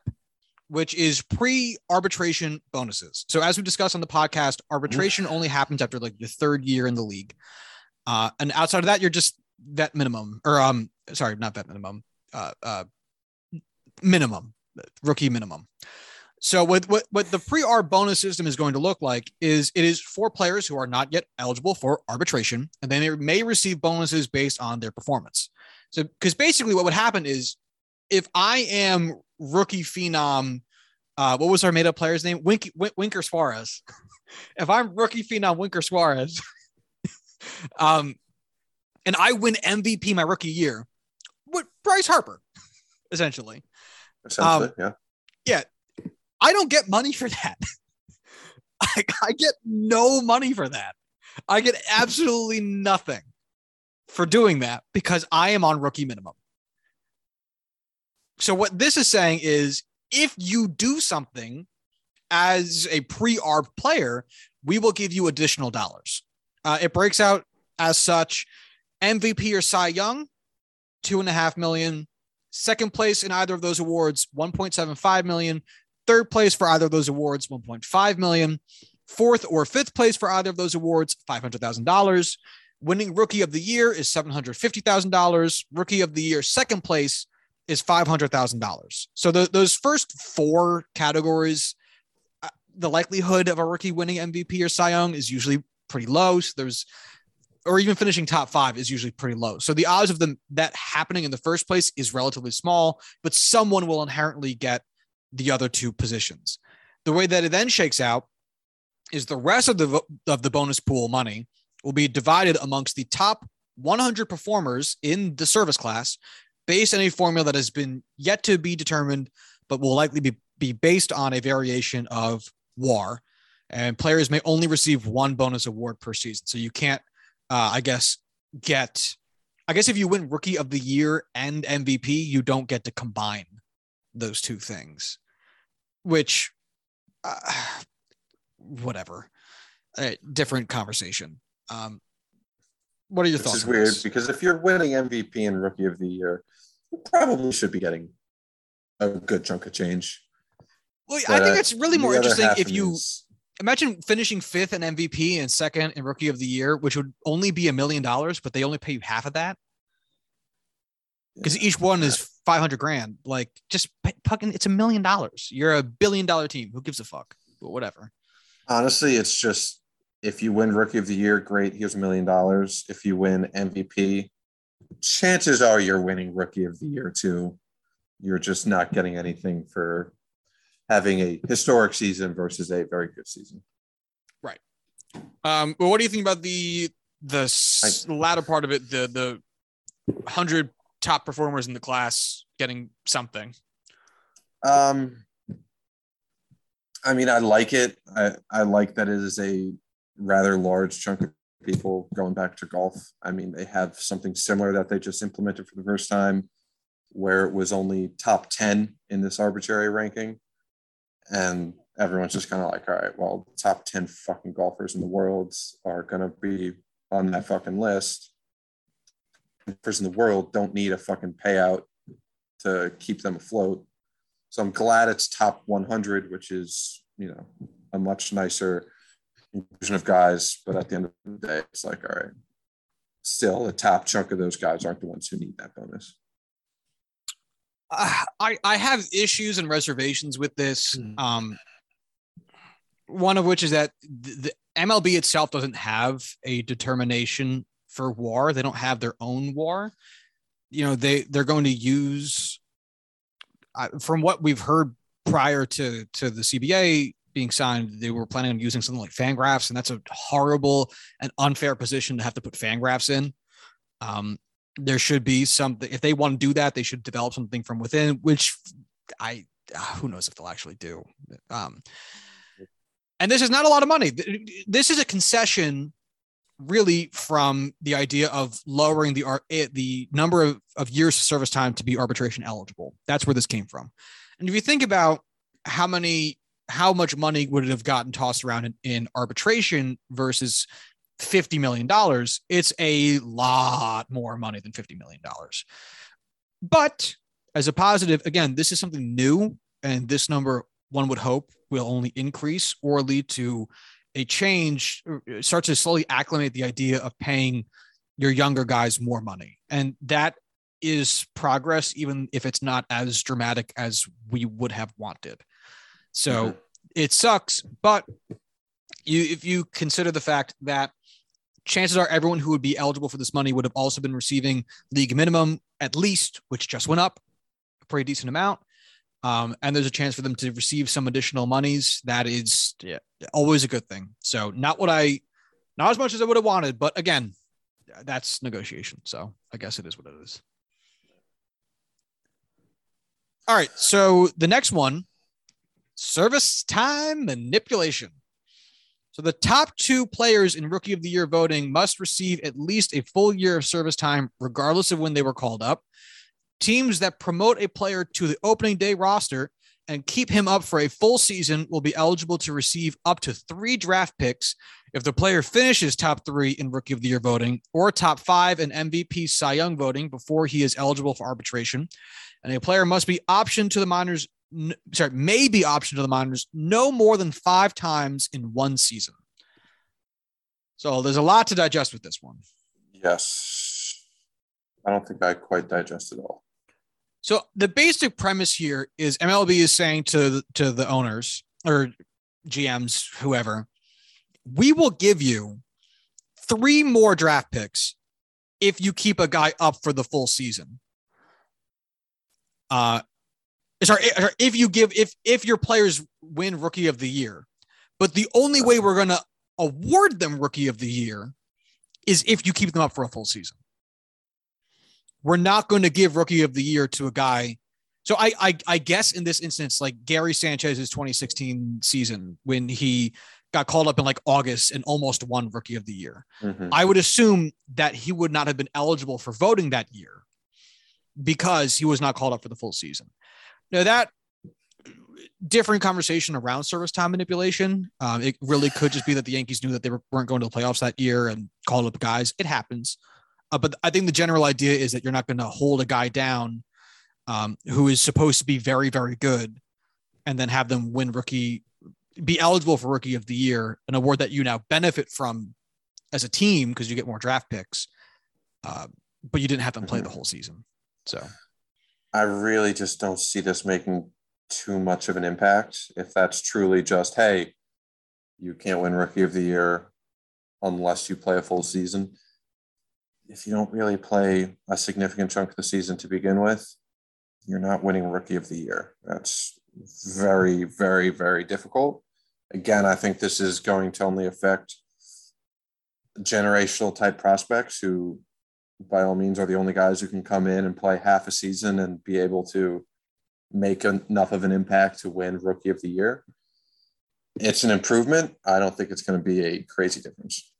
which is pre arbitration bonuses. So, as we discussed on the podcast, arbitration only happens after like the third year in the league. Uh, and outside of that, you're just vet minimum, or um, sorry, not vet minimum, uh, uh, minimum, rookie minimum. So what what what the pre-arb bonus system is going to look like is it is for players who are not yet eligible for arbitration, and then they may receive bonuses based on their performance. So because basically what would happen is if I am rookie phenom, uh, what was our made up player's name? Wink, Win- Winker Suarez. *laughs* if I'm rookie phenom Winker Suarez, *laughs* um, and I win MVP my rookie year, with Bryce Harper, *laughs* essentially. Essentially, Um, yeah. I don't get money for that. *laughs* I, I get no money for that. I get absolutely nothing for doing that because I am on rookie minimum. So, what this is saying is if you do something as a pre arb player, we will give you additional dollars. Uh, it breaks out as such MVP or Cy Young, two and a half million. Second place in either of those awards, 1.75 million. Third place for either of those awards, 1.5 million. Fourth or fifth place for either of those awards, $500,000. Winning rookie of the year is $750,000. Rookie of the year, second place is $500,000. So the, those first four categories, uh, the likelihood of a rookie winning MVP or Cy Young is usually pretty low. So there's, or even finishing top five is usually pretty low. So the odds of them that happening in the first place is relatively small, but someone will inherently get the other two positions. The way that it then shakes out is the rest of the of the bonus pool money will be divided amongst the top 100 performers in the service class based on a formula that has been yet to be determined but will likely be, be based on a variation of war. And players may only receive one bonus award per season. So you can't uh, i guess get i guess if you win rookie of the year and mvp you don't get to combine those two things which uh, *sighs* whatever uh, different conversation um what are your Which thoughts is weird this? because if you're winning MVP and Rookie of the Year, you probably should be getting a good chunk of change. well i think it's really more interesting if you is- imagine finishing fifth in mvp and second in rookie of the year which would only be a million dollars but they only pay you half of that because each one is 500 grand like just fucking it's a million dollars you're a billion dollar team who gives a fuck but whatever honestly, it's just if you win Rookie of the Year, great. Here's a million dollars. If you win MVP, chances are you're winning Rookie of the Year too. You're just not getting anything for having a historic season versus a very good season. Right. Um but what do you think about the the latter part of it the the 100 top performers in the class getting something Um, I mean, I like it. I, I like that it is a rather large chunk of people going back to golf. I mean, they have something similar that they just implemented for the first time where it was only top 10 in this arbitrary ranking. And everyone's just kind of like, all right, well, the top 10 fucking golfers in the world are going to be on that fucking list. Golfers in the world don't need a fucking payout to keep them afloat. So I'm glad it's top 100, which is, you know, a much nicer inclusion of guys. But at the end of the day, it's like, all right, still a top chunk of those guys aren't the ones who need that bonus. Uh, *sighs* I I have issues and reservations with this. Mm. Um, one of which is that the, the MLB itself doesn't have a determination for WAR. They don't have their own WAR. You know, they they're going to use from what we've heard prior to to the CBA being signed, they were planning on using something like Fangraphs, and that's a horrible and unfair position to have to put Fangraphs in. Um, there should be something if they want to do that, they should develop something from within, which I who knows if they'll actually do. Um, and this is not a lot of money. This is a concession really from the idea of lowering the eh, the number of, of years of service time to be arbitration eligible. That's where this came from. And if you think about how many how much money would it have gotten tossed around in, in arbitration versus $50 million, it's a lot more money than $50 million. But as a positive, again, this is something new, and this number, one would hope, will only increase or lead to a change, uh, start to slowly acclimate the idea of paying your younger guys more money. And that is progress, even if it's not as dramatic as we would have wanted. So mm-hmm. it sucks, but you if you consider the fact that chances are everyone who would be eligible for this money would have also been receiving league minimum at least, which just went up a pretty decent amount. Um, and there's a chance for them to receive some additional monies. That is yeah, always a good thing. So not what I, not as much as I would have wanted, but again, that's negotiation. So I guess it is what it is. All right. So the next one, service time manipulation. So the top two players in Rookie of the Year voting must receive at least a full year of service time, regardless of when they were called up. Teams that promote a player to the opening day roster and keep him up for a full season will be eligible to receive up to three draft picks if the player finishes top three in Rookie of the Year voting or top five in MVP Cy Young voting before he is eligible for arbitration. And a player must be optioned to the minors, sorry, may be optioned to the minors no more than five times in one season. So there's a lot to digest with this one. Yes. I don't think I quite digest it all. So the basic premise here is MLB is saying to to the owners or GMs, whoever, we will give you three more draft picks if you keep a guy up for the full season. Uh, sorry, if you give if if your players win Rookie of the Year, but the only way we're going to award them Rookie of the Year is if you keep them up for a full season we're not going to give rookie of the year to a guy. So I, I, I guess in this instance, like Gary Sanchez's 2016 season when he got called up in like August and almost won rookie of the year, mm-hmm. I would assume that he would not have been eligible for voting that year because he was not called up for the full season. Now that different conversation around service time manipulation. Um, it really could just be that the Yankees knew that they were, weren't going to the playoffs that year and called up guys. It happens. Uh, but I think the general idea is that you're not going to hold a guy down um, who is supposed to be very, very good and then have them win rookie, be eligible for rookie of the year, an award that you now benefit from as a team because you get more draft picks. Uh, but you didn't have them play the whole season. So I really just don't see this making too much of an impact. If that's truly just, hey, you can't win rookie of the year unless you play a full season if you don't really play a significant chunk of the season to begin with, you're not winning rookie of the year. That's very, very, very difficult. Again, I think this is going to only affect generational type prospects who, by all means, are the only guys who can come in and play half a season and be able to make enough of an impact to win Rookie of the Year. It's an improvement. I don't think it's going to be a crazy difference.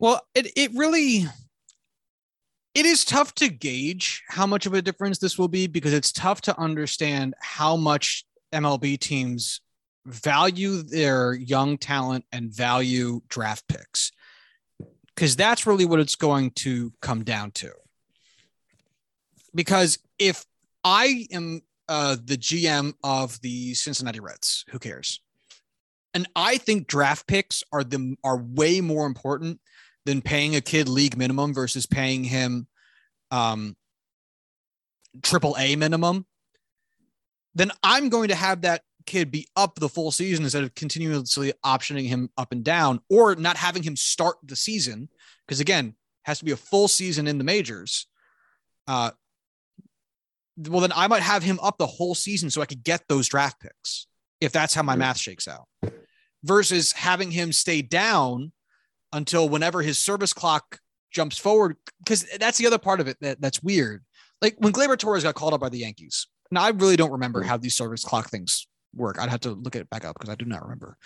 Well, it it really it is tough to gauge how much of a difference this will be because it's tough to understand how much MLB teams value their young talent and value draft picks because that's really what it's going to come down to. Because if I am uh, the GM of the Cincinnati Reds, who cares? And I think draft picks are the are way more important than paying a kid league minimum versus paying him um triple A minimum. Then I'm going to have that kid be up the full season instead of continuously optioning him up and down or not having him start the season because again has to be a full season in the majors uh, well then i might have him up the whole season so i could get those draft picks if that's how my math shakes out versus having him stay down until whenever his service clock jumps forward because that's the other part of it that, that's weird like when Gleyber Torres got called up by the Yankees. Now I really don't remember how these service clock things work. I'd have to look it back up because I do not remember.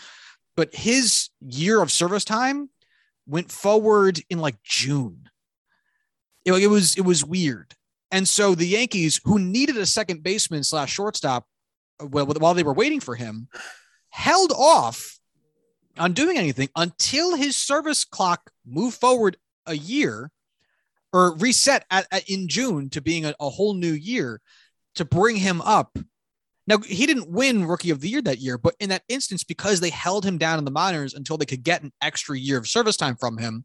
But his year of service time went forward in like June. It, it was it was weird. And so the Yankees, who needed a second baseman slash shortstop, uh, well, while they were waiting for him, held off on doing anything until his service clock moved forward a year or reset at, at in June to being a, a whole new year to bring him up now, he didn't win Rookie of the Year that year, but in that instance, because they held him down in the minors until they could get an extra year of service time from him,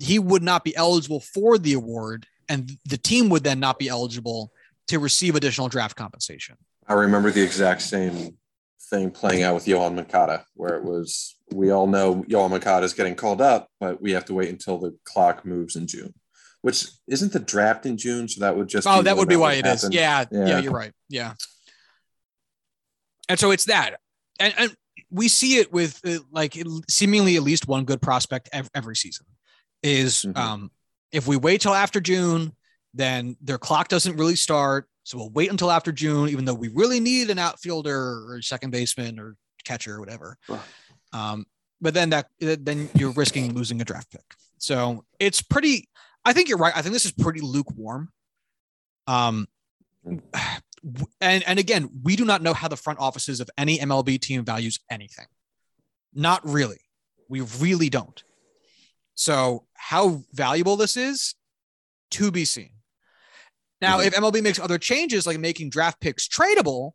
he would not be eligible for the award, and the team would then not be eligible to receive additional draft compensation. I remember the exact same thing playing out with Yoan Moncada, where it was we all know Yoan Moncada is getting called up, but we have to wait until the clock moves in June. Which isn't the draft in June, so that would just oh, that would be why it happen. is. Yeah, yeah, yeah, you're right. Yeah, and so it's that, and, and we see it with uh, like seemingly at least one good prospect every, every season. Is mm-hmm. um, if we wait till after June, then their clock doesn't really start. So we'll wait until after June, even though we really need an outfielder or second baseman or catcher or whatever. Um, but then that then you're risking losing a draft pick. So it's pretty. I think you're right. I think this is pretty lukewarm. Um, and and again, we do not know how the front offices of any MLB team values anything. Not really. We really don't. So, how valuable this is to be seen. Now, mm-hmm. if MLB makes other changes like making draft picks tradable,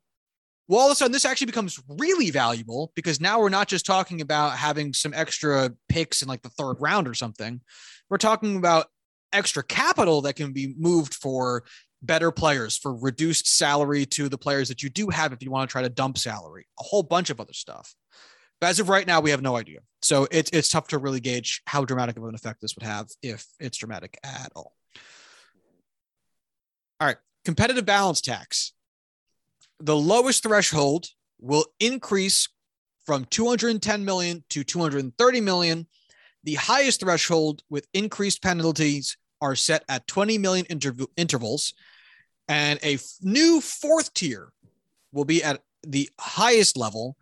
well, all of a sudden this actually becomes really valuable because now we're not just talking about having some extra picks in like the third round or something. We're talking about extra capital that can be moved for better players for reduced salary to the players that you do have if you want to try to dump salary, a whole bunch of other stuff. But as of right now, we have no idea. So it's it's tough to really gauge how dramatic of an effect this would have if it's dramatic at all. All right, competitive balance tax. The lowest threshold will increase from 210 million to 230 million. The highest threshold with increased penalties are set at 20 million interv- intervals and a f- new fourth tier will be at the highest level.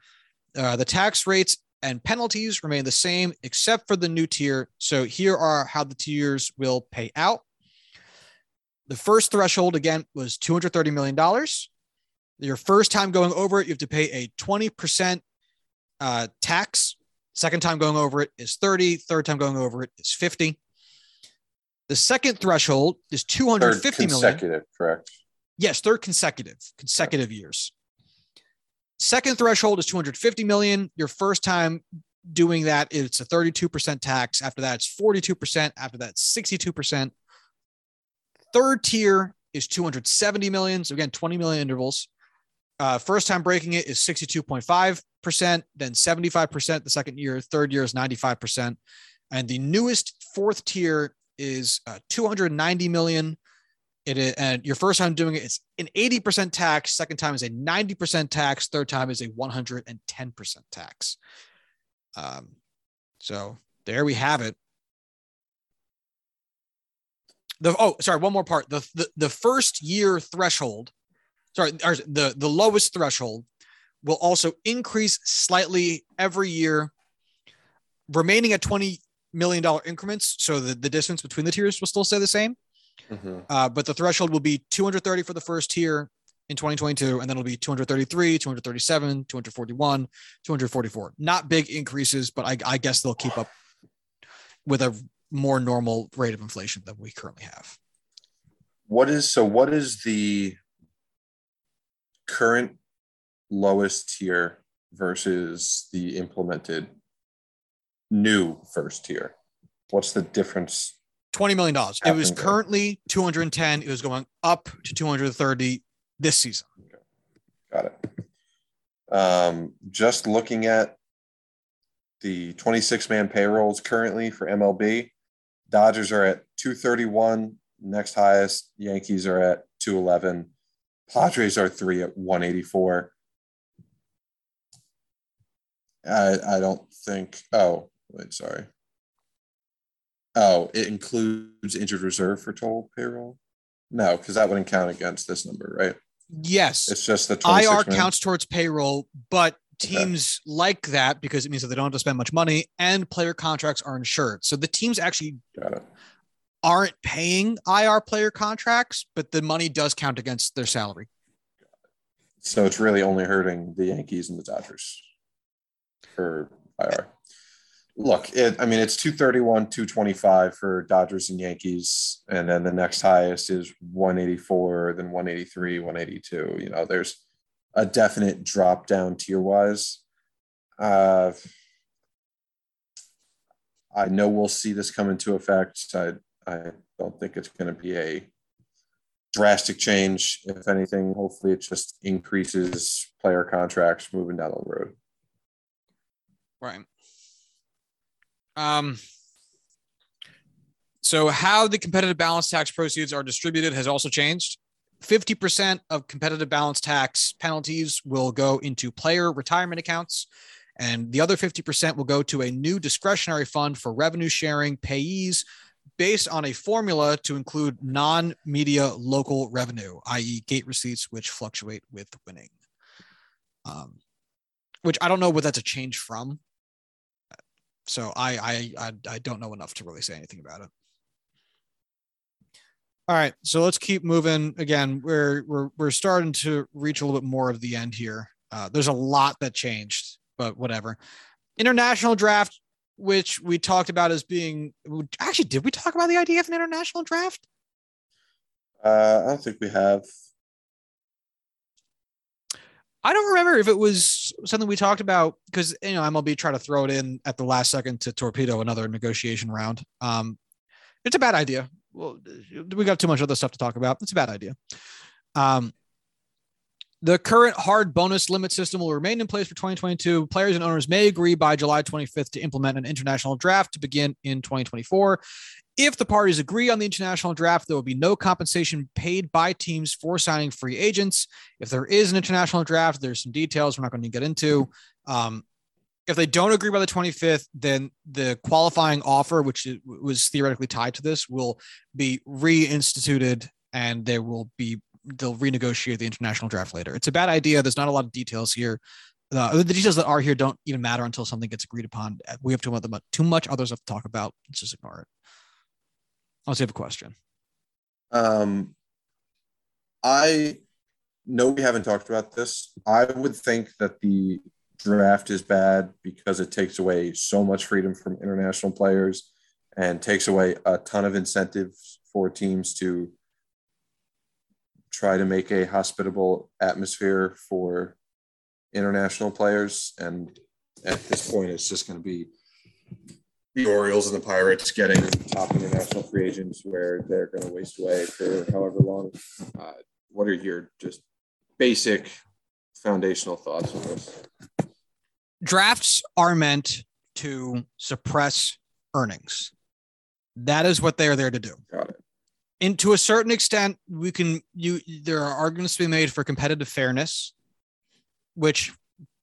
Uh, the tax rates and penalties remain the same except for the new tier. So here are how the tiers will pay out. The first threshold again was $230 million. Your first time going over it, you have to pay a 20% uh, tax. Second time going over it is 30. Third time going over it is 50. The second threshold is 250 third consecutive, million. correct? Yes, third consecutive, consecutive years. Second threshold is 250 million. Your first time doing that, it's a 32% tax. After that, it's 42%. After that, 62%. Third tier is 270 million. So again, 20 million intervals. Uh, first time breaking it is 62.5%, then 75% the second year. Third year is 95%. And the newest fourth tier is uh, 290 million. It is, and your first time doing it, it's an 80% tax. Second time is a 90% tax. Third time is a 110% tax. Um, so there we have it. The oh, sorry, one more part. The the, the first year threshold. sorry, the the lowest threshold will also increase slightly every year, remaining at twenty million dollar increments. So the, the distance between the tiers will still stay the same. Mm-hmm. Uh, but the threshold will be 230 for the first tier in 2022, and then it'll be 233, 237, 241, 244. Not big increases, but I, I guess they'll keep up with a more normal rate of inflation than we currently have. What is so? What is the current lowest tier versus the implemented new first tier? What's the difference? $20 million. It was currently 210. It was going up to 230 this season. Okay. Got it. Um, just looking at the 26 man payrolls currently for MLB, Dodgers are at 231. Next highest, Yankees are at 211. Padres are three at 184. I, I don't think. Oh, wait, sorry. Oh, it includes injured reserve for total payroll? No, because that wouldn't count against this number, right? Yes. It's just the IR counts towards payroll, but teams okay. like that because it means that they don't have to spend much money and player contracts are insured. So the teams actually aren't paying IR player contracts, but the money does count against their salary. So it's really only hurting the Yankees and the Dodgers for IR. Look, it, I mean, it's 231, 225 for Dodgers and Yankees. And then the next highest is 184, then 183, 182. You know, there's a definite drop down tier wise. Uh, I know we'll see this come into effect. I, I don't think it's going to be a drastic change. If anything, hopefully it just increases player contracts moving down the road. Right. Um, so, how the competitive balance tax proceeds are distributed has also changed. 50% of competitive balance tax penalties will go into player retirement accounts, and the other 50% will go to a new discretionary fund for revenue sharing payees based on a formula to include non media local revenue, i.e., gate receipts, which fluctuate with winning. Um, which I don't know what that's a change from. So I, I I I don't know enough to really say anything about it. All right, so let's keep moving. Again, we're we're we're starting to reach a little bit more of the end here. Uh, there's a lot that changed, but whatever. International draft, which we talked about as being actually, did we talk about the idea of an international draft? Uh, I don't think we have. I don't remember if it was something we talked about because you know MLB tried to throw it in at the last second to torpedo another negotiation round. Um, it's a bad idea. Well, we got too much other stuff to talk about. It's a bad idea. Um, the current hard bonus limit system will remain in place for 2022. Players and owners may agree by July 25th to implement an international draft to begin in 2024. If the parties agree on the international draft, there will be no compensation paid by teams for signing free agents. If there is an international draft, there's some details we're not going to get into. Um, if they don't agree by the 25th, then the qualifying offer, which was theoretically tied to this, will be reinstituted and there will be they'll renegotiate the international draft later. It's a bad idea. There's not a lot of details here. Uh, the details that are here don't even matter until something gets agreed upon. We have too much, too much other stuff to talk about. Let's just ignore it. Unless you have a question. Um, I know we haven't talked about this. I would think that the draft is bad because it takes away so much freedom from international players and takes away a ton of incentives for teams to try to make a hospitable atmosphere for international players. And at this point, it's just going to be the Orioles and the Pirates getting top international free agents where they're going to waste away for however long. Uh, what are your just basic foundational thoughts on this? Drafts are meant to suppress earnings. That is what they are there to do. Got it. And to a certain extent, we can you there are arguments to be made for competitive fairness, which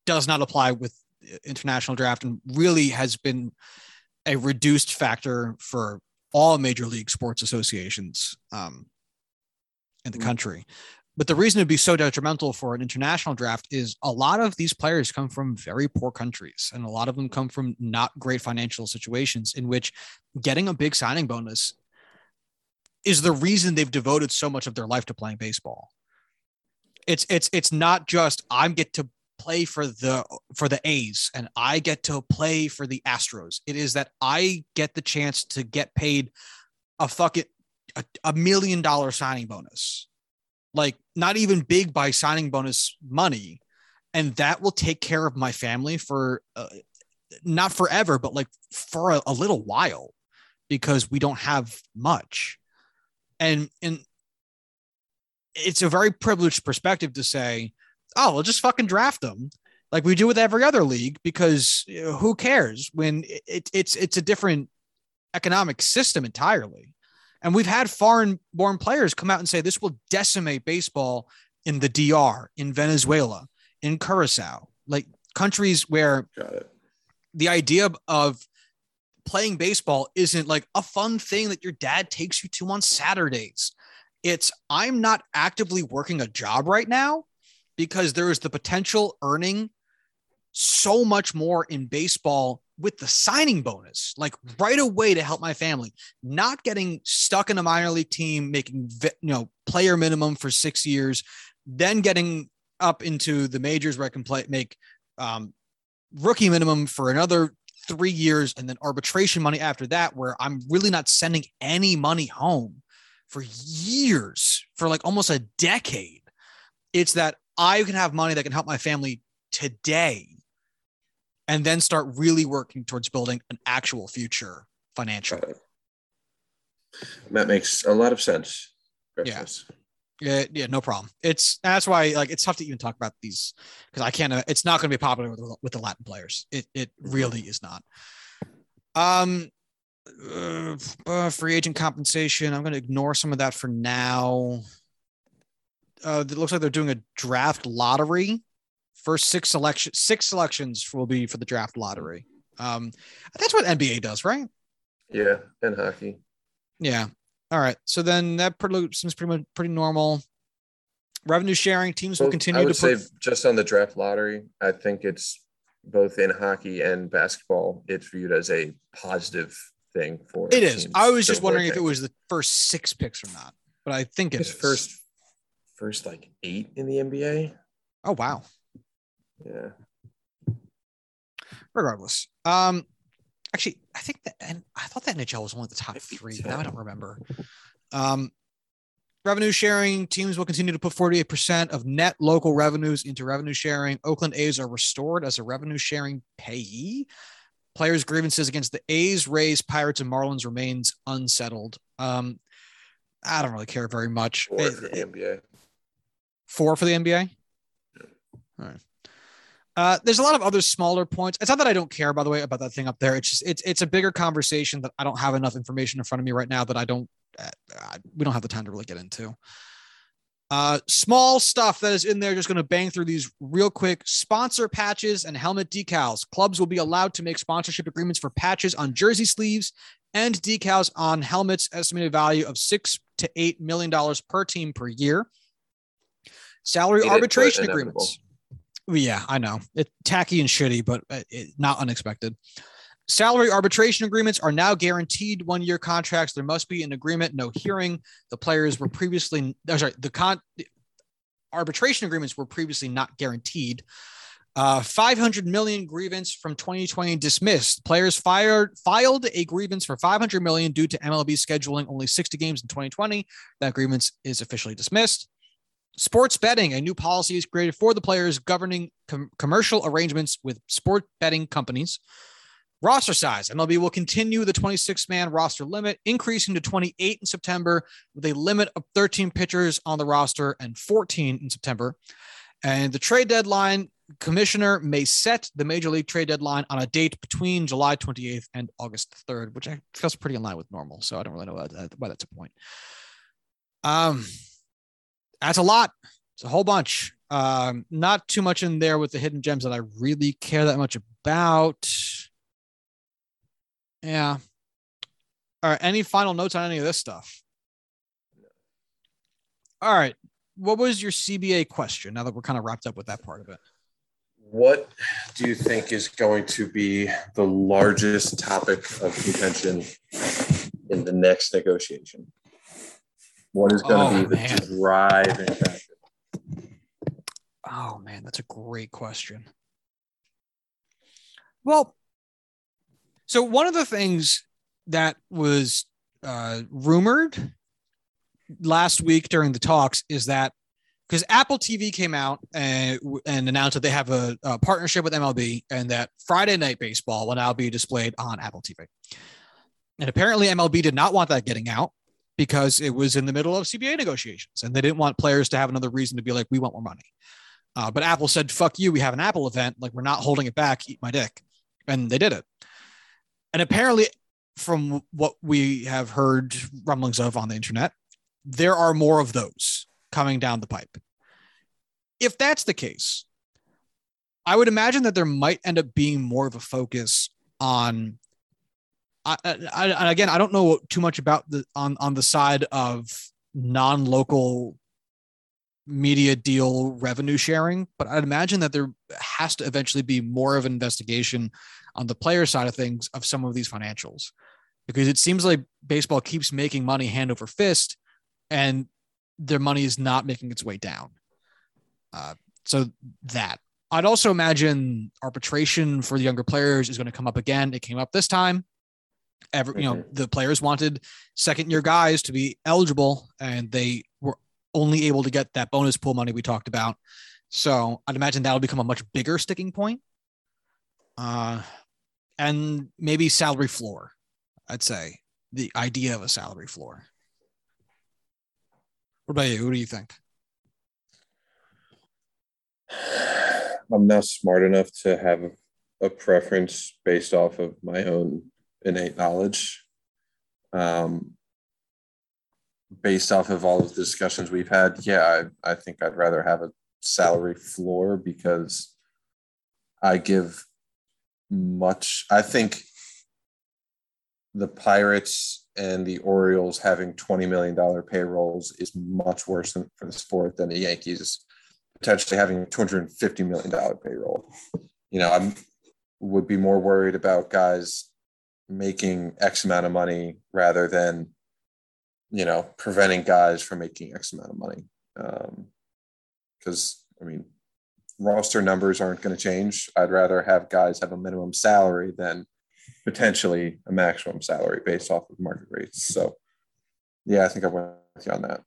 does not apply with international draft and really has been a reduced factor for all major league sports associations um, in the mm. country. But the reason it'd be so detrimental for an international draft is a lot of these players come from very poor countries, and a lot of them come from not great financial situations in which getting a big signing bonus is the reason they've devoted so much of their life to playing baseball. It's it's it's not just I get to play for the for the A's and I get to play for the Astros. It is that I get the chance to get paid a fucking a, a million dollar signing bonus. Like not even big by signing bonus money and that will take care of my family for uh, not forever but like for a, a little while because we don't have much. And and it's a very privileged perspective to say, oh, we'll just fucking draft them like we do with every other league because who cares when it, it's it's a different economic system entirely. And we've had foreign born players come out and say this will decimate baseball in the DR, in Venezuela, in Curacao, like countries where the idea of playing baseball isn't like a fun thing that your dad takes you to on Saturdays. It's I'm not actively working a job right now because there is the potential earning so much more in baseball with the signing bonus, like right away to help my family, not getting stuck in a minor league team, making you know player minimum for six years, then getting up into the majors where I can play make um, rookie minimum for another three years, and then arbitration money after that, where I'm really not sending any money home for years, for like almost a decade. It's that I can have money that can help my family today and then start really working towards building an actual future financially. That makes a lot of sense. Yes. Yeah. yeah, yeah, no problem. It's that's why like it's tough to even talk about these because I can't. It's not going to be popular with, with the Latin players. It it really is not. Um, uh, uh, free agent compensation. I'm going to ignore some of that for now. Uh, it looks like they're doing a draft lottery. First six selection, six selections will be for the draft lottery. Um, that's what NBA does, right? Yeah, and hockey. Yeah. All right. So then that pretty, seems pretty much pretty normal. Revenue sharing teams will continue I would to put... just on the draft lottery. I think it's both in hockey and basketball. It's viewed as a positive thing for it is. I was just wondering if it was the first six picks or not, but I think it's first first like eight in the NBA. Oh wow. Yeah. Regardless, um, actually, I think that, and I thought that NHL was one of the top three. Now I don't remember. Um, revenue sharing teams will continue to put 48% of net local revenues into revenue sharing. Oakland A's are restored as a revenue sharing payee. Players' grievances against the A's, Rays, Pirates, and Marlins remains unsettled. Um, I don't really care very much. Four for the NBA. Four for the NBA. Yeah. All right. Uh, there's a lot of other smaller points. It's not that I don't care, by the way, about that thing up there. It's just it's it's a bigger conversation that I don't have enough information in front of me right now that I don't. Uh, we don't have the time to really get into. Uh, small stuff that is in there. Just going to bang through these real quick. Sponsor patches and helmet decals. Clubs will be allowed to make sponsorship agreements for patches on jersey sleeves and decals on helmets. Estimated value of six to eight million dollars per team per year. Salary arbitration agreements. Yeah, I know. It's tacky and shitty, but uh, it, not unexpected. Salary arbitration agreements are now guaranteed one year contracts. There must be an agreement, no hearing. The players were previously, oh, sorry, the con the arbitration agreements were previously not guaranteed. Uh, 500 million grievance from 2020 dismissed. Players fired filed a grievance for 500 million due to MLB scheduling only 60 games in 2020. That grievance is officially dismissed. Sports betting, a new policy is created for the players governing com- commercial arrangements with sport betting companies. Roster size MLB will continue the 26 man roster limit, increasing to 28 in September with a limit of 13 pitchers on the roster and 14 in September. And the trade deadline, commissioner may set the major league trade deadline on a date between July 28th and August 3rd, which I feels pretty in line with normal. So I don't really know why that's a point. Um, that's a lot. It's a whole bunch. Um, not too much in there with the hidden gems that I really care that much about. Yeah. All right. Any final notes on any of this stuff? All right. what was your CBA question? Now that we're kind of wrapped up with that part of it. What do you think is going to be the largest topic of contention in the next negotiation? What is going to Oh, be the man. driving factor? Oh man, that's a great question. Well, so one of the things that was uh, rumored last week during the talks is that because Apple TV came out and, and announced that they have a, a partnership with MLB and that Friday Night Baseball will now be displayed on Apple TV. And apparently, MLB did not want that getting out because it was in the middle of CBA negotiations and they didn't want players to have another reason to be like, we want more money. Uh, but Apple said, fuck you. We have an Apple event. Like, we're not holding it back. Eat my dick. And they did it. And apparently, from what we have heard rumblings of on the internet, there are more of those coming down the pipe. If that's the case, I would imagine that there might end up being more of a focus on. I, I, again, I don't know too much about the on on the side of non-local media deal revenue sharing, but I'd imagine that there has to eventually be more of an investigation on the player side of things of some of these financials because it seems like baseball keeps making money hand over fist and their money is not making its way down. Uh, so that I'd also imagine arbitration for the younger players is going to come up again. It came up this time. Every, you know, the players wanted second year guys to be eligible and they were only able to get that bonus pool money we talked about. So I'd imagine that'll become a much bigger sticking point. Uh, and maybe salary floor, I'd say the idea of a salary floor. What about you? What do you think? *sighs* I'm not smart enough to have a preference based off of my own innate knowledge. Um, based off of all of the discussions we've had, yeah, I, I think I'd rather have a salary floor because I give much. I think the Pirates and the Orioles having $20 million payrolls is much worse than, for the sport than the Yankees potentially having $250 million payroll. You know, I'm would be more worried about guys making X amount of money rather than, you know, preventing guys from making X amount of money. Um, because, I mean, roster numbers aren't going to change. I'd rather have guys have a minimum salary than potentially a maximum salary based off of market rates. So, yeah, I think I went with you on that.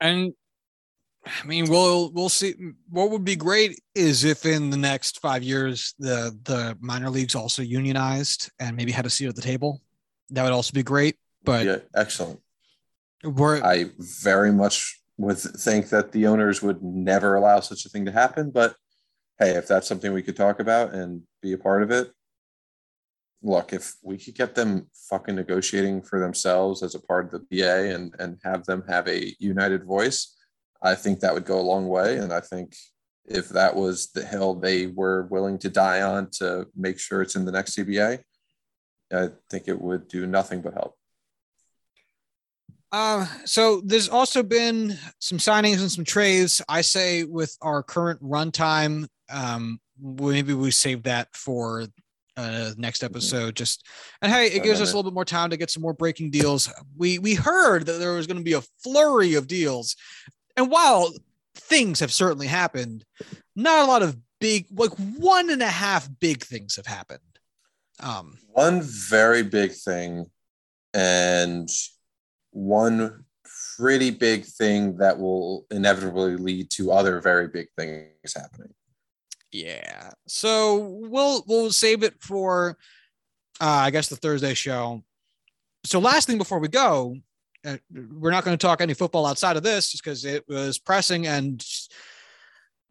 And I mean, we'll we'll see. What would be great is if in the next five years the the minor leagues also unionized and maybe had a seat at the table. That would also be great. But yeah, excellent. we're I very much would think that the owners would never allow such a thing to happen. But hey, if that's something we could talk about and be a part of it, look, if we could get them fucking negotiating for themselves as a part of the BA and and have them have a united voice, I think that would go a long way. And I think if that was the hill they were willing to die on to make sure it's in the next CBA, I think it would do nothing but help. Uh, so there's also been some signings and some trades. I say with our current runtime, um, maybe we save that for uh, next episode. Just and hey, it gives us a little bit more time to get some more breaking deals. We we heard that there was going to be a flurry of deals, and while things have certainly happened, not a lot of big, like one and a half big things have happened. Um, one very big thing and one pretty big thing that will inevitably lead to other very big things happening. Yeah. So we'll we'll save it for uh, I guess the Thursday show. So last thing before we go, we're not going to talk any football outside of this just because it was pressing and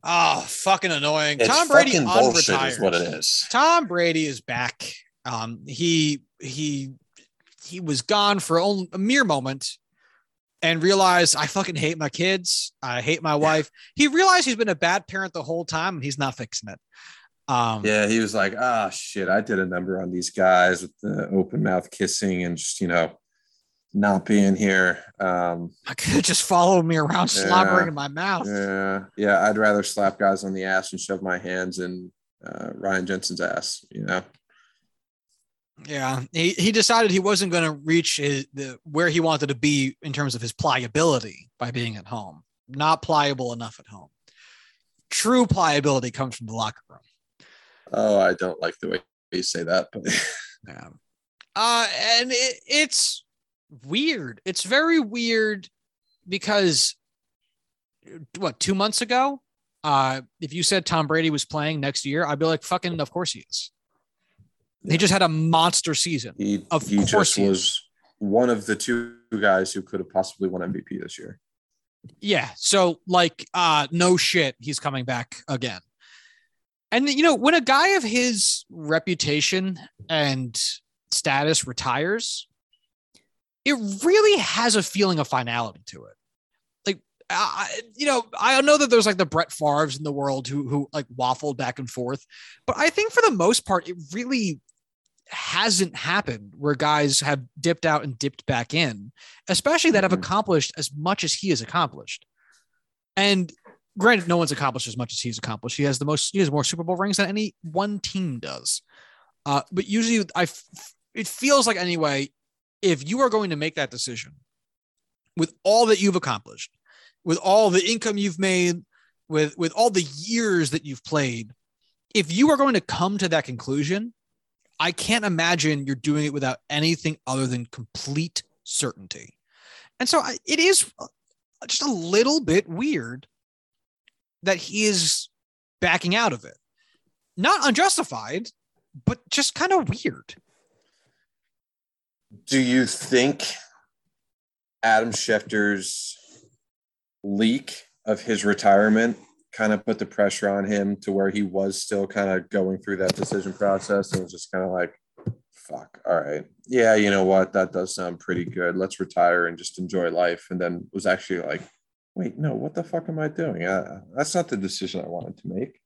oh fucking annoying. It's Tom Brady unretired. is what it is. Tom Brady is back. Um, he he he was gone for only a mere moment and realized I fucking hate my kids. I hate my wife. He realized he's been a bad parent the whole time and he's not fixing it. Um, Yeah, he was like, ah, shit, I did a number on these guys with the open mouth kissing and just, you know, not being here. Um, I could just follow me around slobbering in my mouth. yeah, yeah, I'd rather slap guys on the ass and shove my hands in uh, Ryan Jensen's ass. You know, Yeah, he, he decided he wasn't going to reach his, the where he wanted to be in terms of his pliability by being at home. Not pliable enough at home. True pliability comes from the locker room. oh, I don't like the way you say that, but *laughs* Yeah. Uh, and it, it's weird. It's very weird because what two months ago, uh, if you said Tom Brady was playing next year, I'd be like, fucking, of course he is. He just had a monster season. he Of he course just he is. was one of the two guys who could have possibly won MVP this year. Yeah. So like uh no shit, he's coming back again. And you know, when a guy of his reputation and status retires, it really has a feeling of finality to it. Like I, you know, I know that there's like the Brett Favre's in the world who who like waffled back and forth, but I think for the most part, it really hasn't happened where guys have dipped out and dipped back in, especially that have Mhm. accomplished as much as he has accomplished. And granted, no one's accomplished as much as he's accomplished. He has the most, he has more Super Bowl rings than any one team does. Uh, but usually, I, f- it feels like anyway, if you are going to make that decision with all that you've accomplished, with all the income you've made, with with all the years that you've played, if you are going to come to that conclusion, I can't imagine you're doing it without anything other than complete certainty. And so I, it is uh, just a little bit weird that he is backing out of it. Not unjustified, but just kind of weird. Do you think Adam Schefter's leak of his retirement kind of put the pressure on him to where he was still kind of going through that decision process and was just kind of like, fuck, all right. Yeah, you know what? That does sound pretty good. Let's retire and just enjoy life. And then was actually like, wait, no, what the fuck am I doing? Uh, that's not the decision I wanted to make.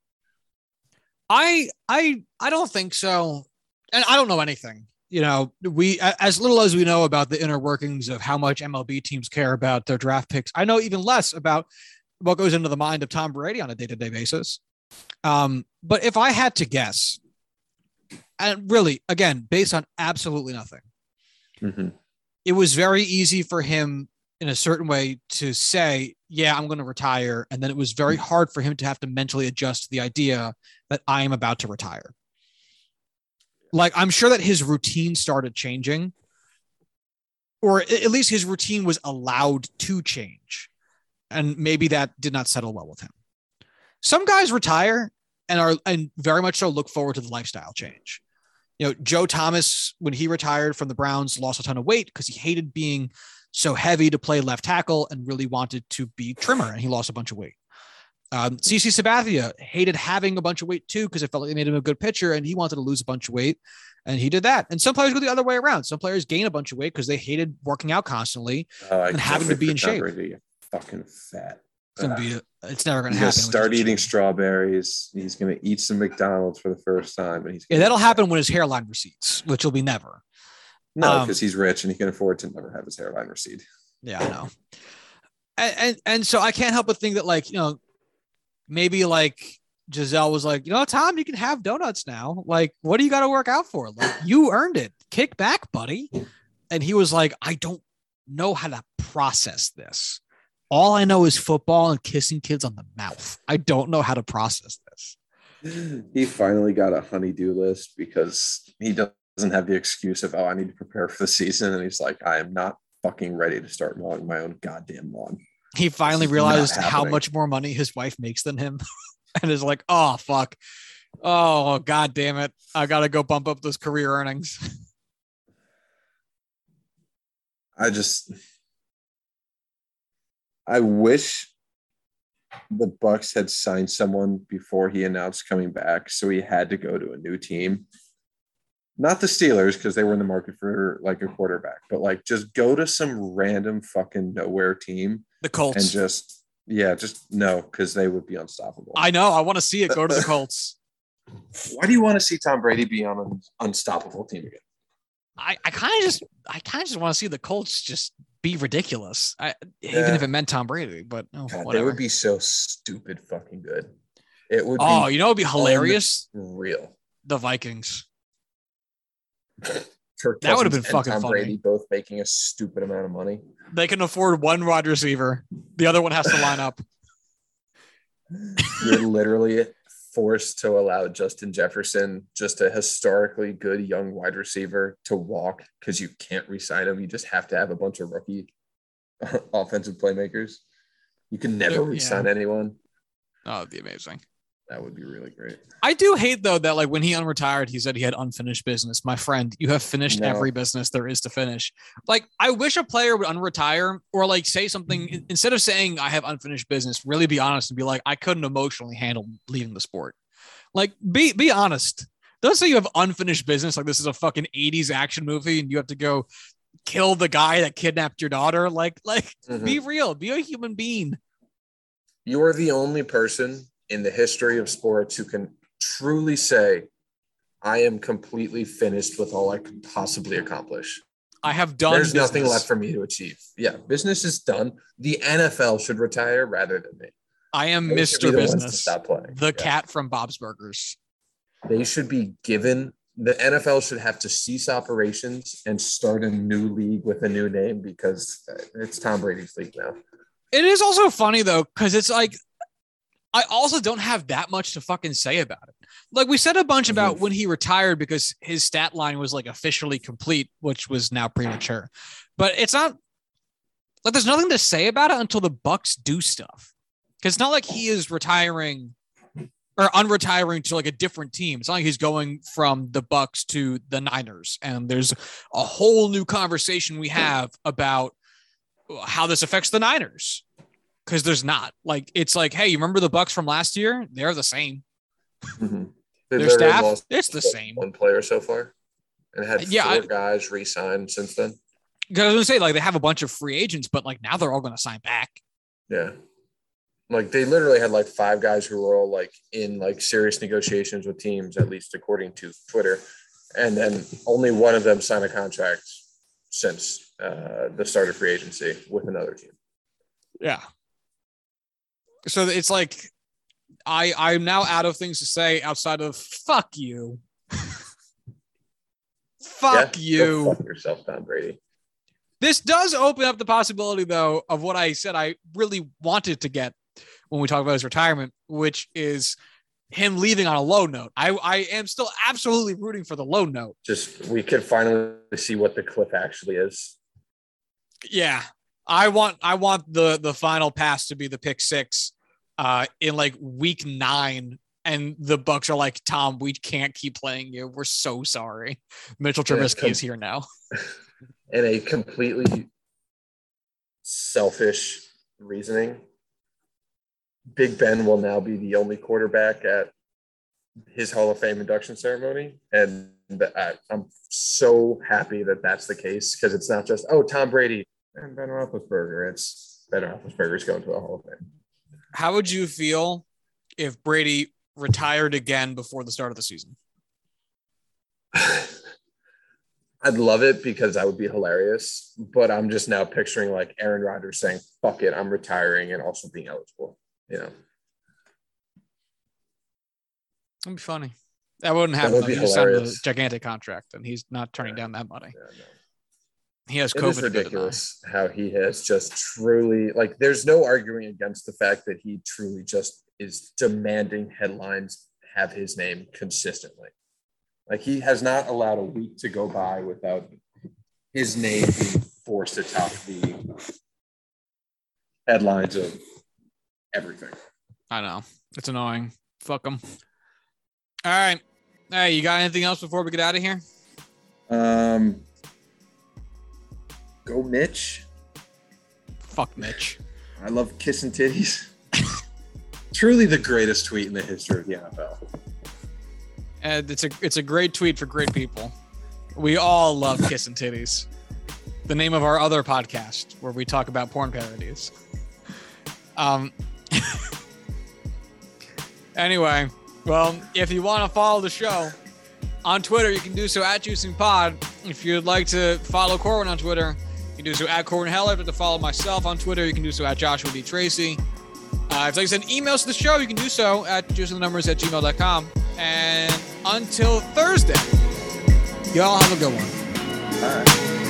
I I I don't think so. And I don't know anything. You know, we as little as we know about the inner workings of how much MLB teams care about their draft picks. I know even less about what goes into the mind of Tom Brady on a day-to-day basis. Um, but if I had to guess, and really, again, based on absolutely nothing, Mhm. it was very easy for him in a certain way to say, Yeah, I'm going to retire. And then it was very hard for him to have to mentally adjust to the idea that I am about to retire. Like, I'm sure that his routine started changing, or at least his routine was allowed to change. And maybe that did not settle well with him. Some guys retire and are, and very much so look forward to the lifestyle change you know, Joe Thomas, when he retired from the Browns, lost a ton of weight because he hated being so heavy to play left tackle and really wanted to be trimmer, and he lost a bunch of weight. Um, CC Sabathia hated having a bunch of weight too because it felt like it made him a good pitcher, and he wanted to lose a bunch of weight, and he did that. And some players go the other way around. Some players gain a bunch of weight because they hated working out constantly. I And having to be in shape. Fucking fat. It's gonna be, a, it's never gonna He's happen. gonna start eating strawberries. He's gonna eat some McDonald's for the first time, and he's Yeah, that'll happen when his hairline recedes, which will be never. No, um, because he's rich and he can afford to never have his hairline recede. Yeah, I know. And, and and so I can't help but think that like you know maybe like Gisele was like you know Tom you can have donuts now. Like what do you got to work out for? Like you earned it. Kick back buddy. And he was like I don't know how to process this. All I know is football and kissing kids on the mouth. I don't know how to process this. *laughs* He finally got a honeydew list because he doesn't have the excuse of oh I need to prepare for the season, and he's like I am not fucking ready to start mowing my own goddamn lawn. He finally realized how much more money his wife makes than him *laughs* and is like oh fuck. Oh god damn it. I got to go bump up those career earnings. *laughs* I just I wish the Bucks had signed someone before he announced coming back, so he had to go to a new team. Not the Steelers because they were in the market for like a quarterback, but like just go to some random fucking nowhere team the Colts and just yeah, just no because they would be unstoppable. I know. I want to see it go to the Colts. *laughs* Why do you want to see Tom Brady be on an unstoppable team again? I, I kind of just I kind of just want to see the Colts just be ridiculous. I, Even if it meant Tom Brady, but oh, God, they would be so stupid fucking good. It would oh, be you know, it'd be hilarious. real. The Vikings. *laughs* Kirk That would've been fucking Tom funny. Brady both making a stupid amount of money. They can afford one wide receiver. The other one has to line up. *laughs* *laughs* You're literally forced to allow Justin Jefferson, just a historically good young wide receiver, to walk because you can't re-sign him. You just have to have a bunch of rookie *laughs* offensive playmakers. You can never Yeah. re-sign anyone. Oh, it'd be amazing. That would be really great. I do hate though that like when he unretired, he said he had unfinished business. My friend, you have finished No. every business there is to finish. Like I wish a player would unretire or like say something instead of saying I have unfinished business, really be honest and be like, I couldn't emotionally handle leaving the sport. Like be be honest. Don't say you have unfinished business like this is a fucking 80s action movie and you have to go kill the guy that kidnapped your daughter. Like, like Mhm. be real, be a human being. You are the only person in the history of sports who can truly say, I am completely finished with all I could possibly accomplish. I have done There's nothing left for me to achieve. Yeah, business is done. The NFL should retire rather than me. I am They Mr. Business. Stop playing. The Yeah. cat from Bob's Burgers. They should be given. The NFL should have to cease operations and start a new league with a new name because uh, it's Tom Brady's league now. It is also funny though, because it's like I also don't have that much to fucking say about it. Like we said a bunch mm-hmm. about when he retired because his stat line was like officially complete, which was now premature. But it's not like there's nothing to say about it until the Bucks do stuff. Because it's not like he is retiring or unretiring to like a different team. It's not like he's going from the Bucks to the Niners. And there's a whole new conversation we have about how this affects the Niners. Because there's not like it's like, hey, you remember the Bucks from last year? They're the same. Mm-hmm. Their staff, it's the same. One player so far, and had Yeah, four I- guys re-signed since then. Because I was gonna say like they have a bunch of free agents, but like now they're all gonna sign back. Yeah. Like they literally had like five guys who were all like in like serious negotiations with teams, at least according to Twitter. And then only one of them signed a contract since uh, the start of free agency with another team. Yeah. So it's like I I'm now out of things to say outside of fuck you. *laughs* fuck Yeah, you. Fuck yourself, Tom Brady. This does open up the possibility, though, of what I said I really wanted to get when we talk about his retirement, which is him leaving on a low note. I, I am still absolutely rooting for the low note. Just we could finally see what the cliff actually is. Yeah. I want I want the the final pass to be the pick six uh in like week nine. And the Bucks are like, Tom, we can't keep playing you. We're so sorry. Mitchell Trubisky is here now. *laughs* in a completely selfish reasoning, Big Ben will now be the only quarterback at his Hall of Fame induction ceremony. And I, I'm so happy that that's the case because it's not just, oh, Tom Brady and Ben Roethlisberger. It's Ben Roethlisberger's going to the Hall of Fame. How would you feel if Brady retired again before the start of the season? *sighs* I'd love it because that would be hilarious. But I'm just now picturing like Aaron Rodgers saying, fuck it, I'm retiring and also being eligible. You know, That'd be funny. That wouldn't That happen. would though. be He just signed a gigantic contract, and he's not turning down that money. Yeah, no. He has COVID. is to deny. ridiculous how he has just truly like there's no arguing against the fact that he truly just is demanding headlines have his name consistently. Like he has not allowed a week to go by without his name being forced atop the headlines of everything. I know it's annoying. Fuck him. All right. Hey, you got anything else before we get out of here? Um go Mitch. Fuck Mitch. I love kissing titties. *laughs* Truly the greatest tweet in the history of the NFL. And it's a it's a great tweet for great people. We all love kissing titties. The name of our other podcast where we talk about porn parodies. Um. *laughs* anyway, well, if you want to follow the show on Twitter, you can do so at Juicing Pod. If you'd like to follow Corbin on Twitter, you can do so at Corbin Heller. To follow myself on Twitter, you can do so at Joshua D. Tracy. Uh, if to send emails to the show, you can do so at juicingthenumbers at gmail.com. And until Thursday, y'all have a good one.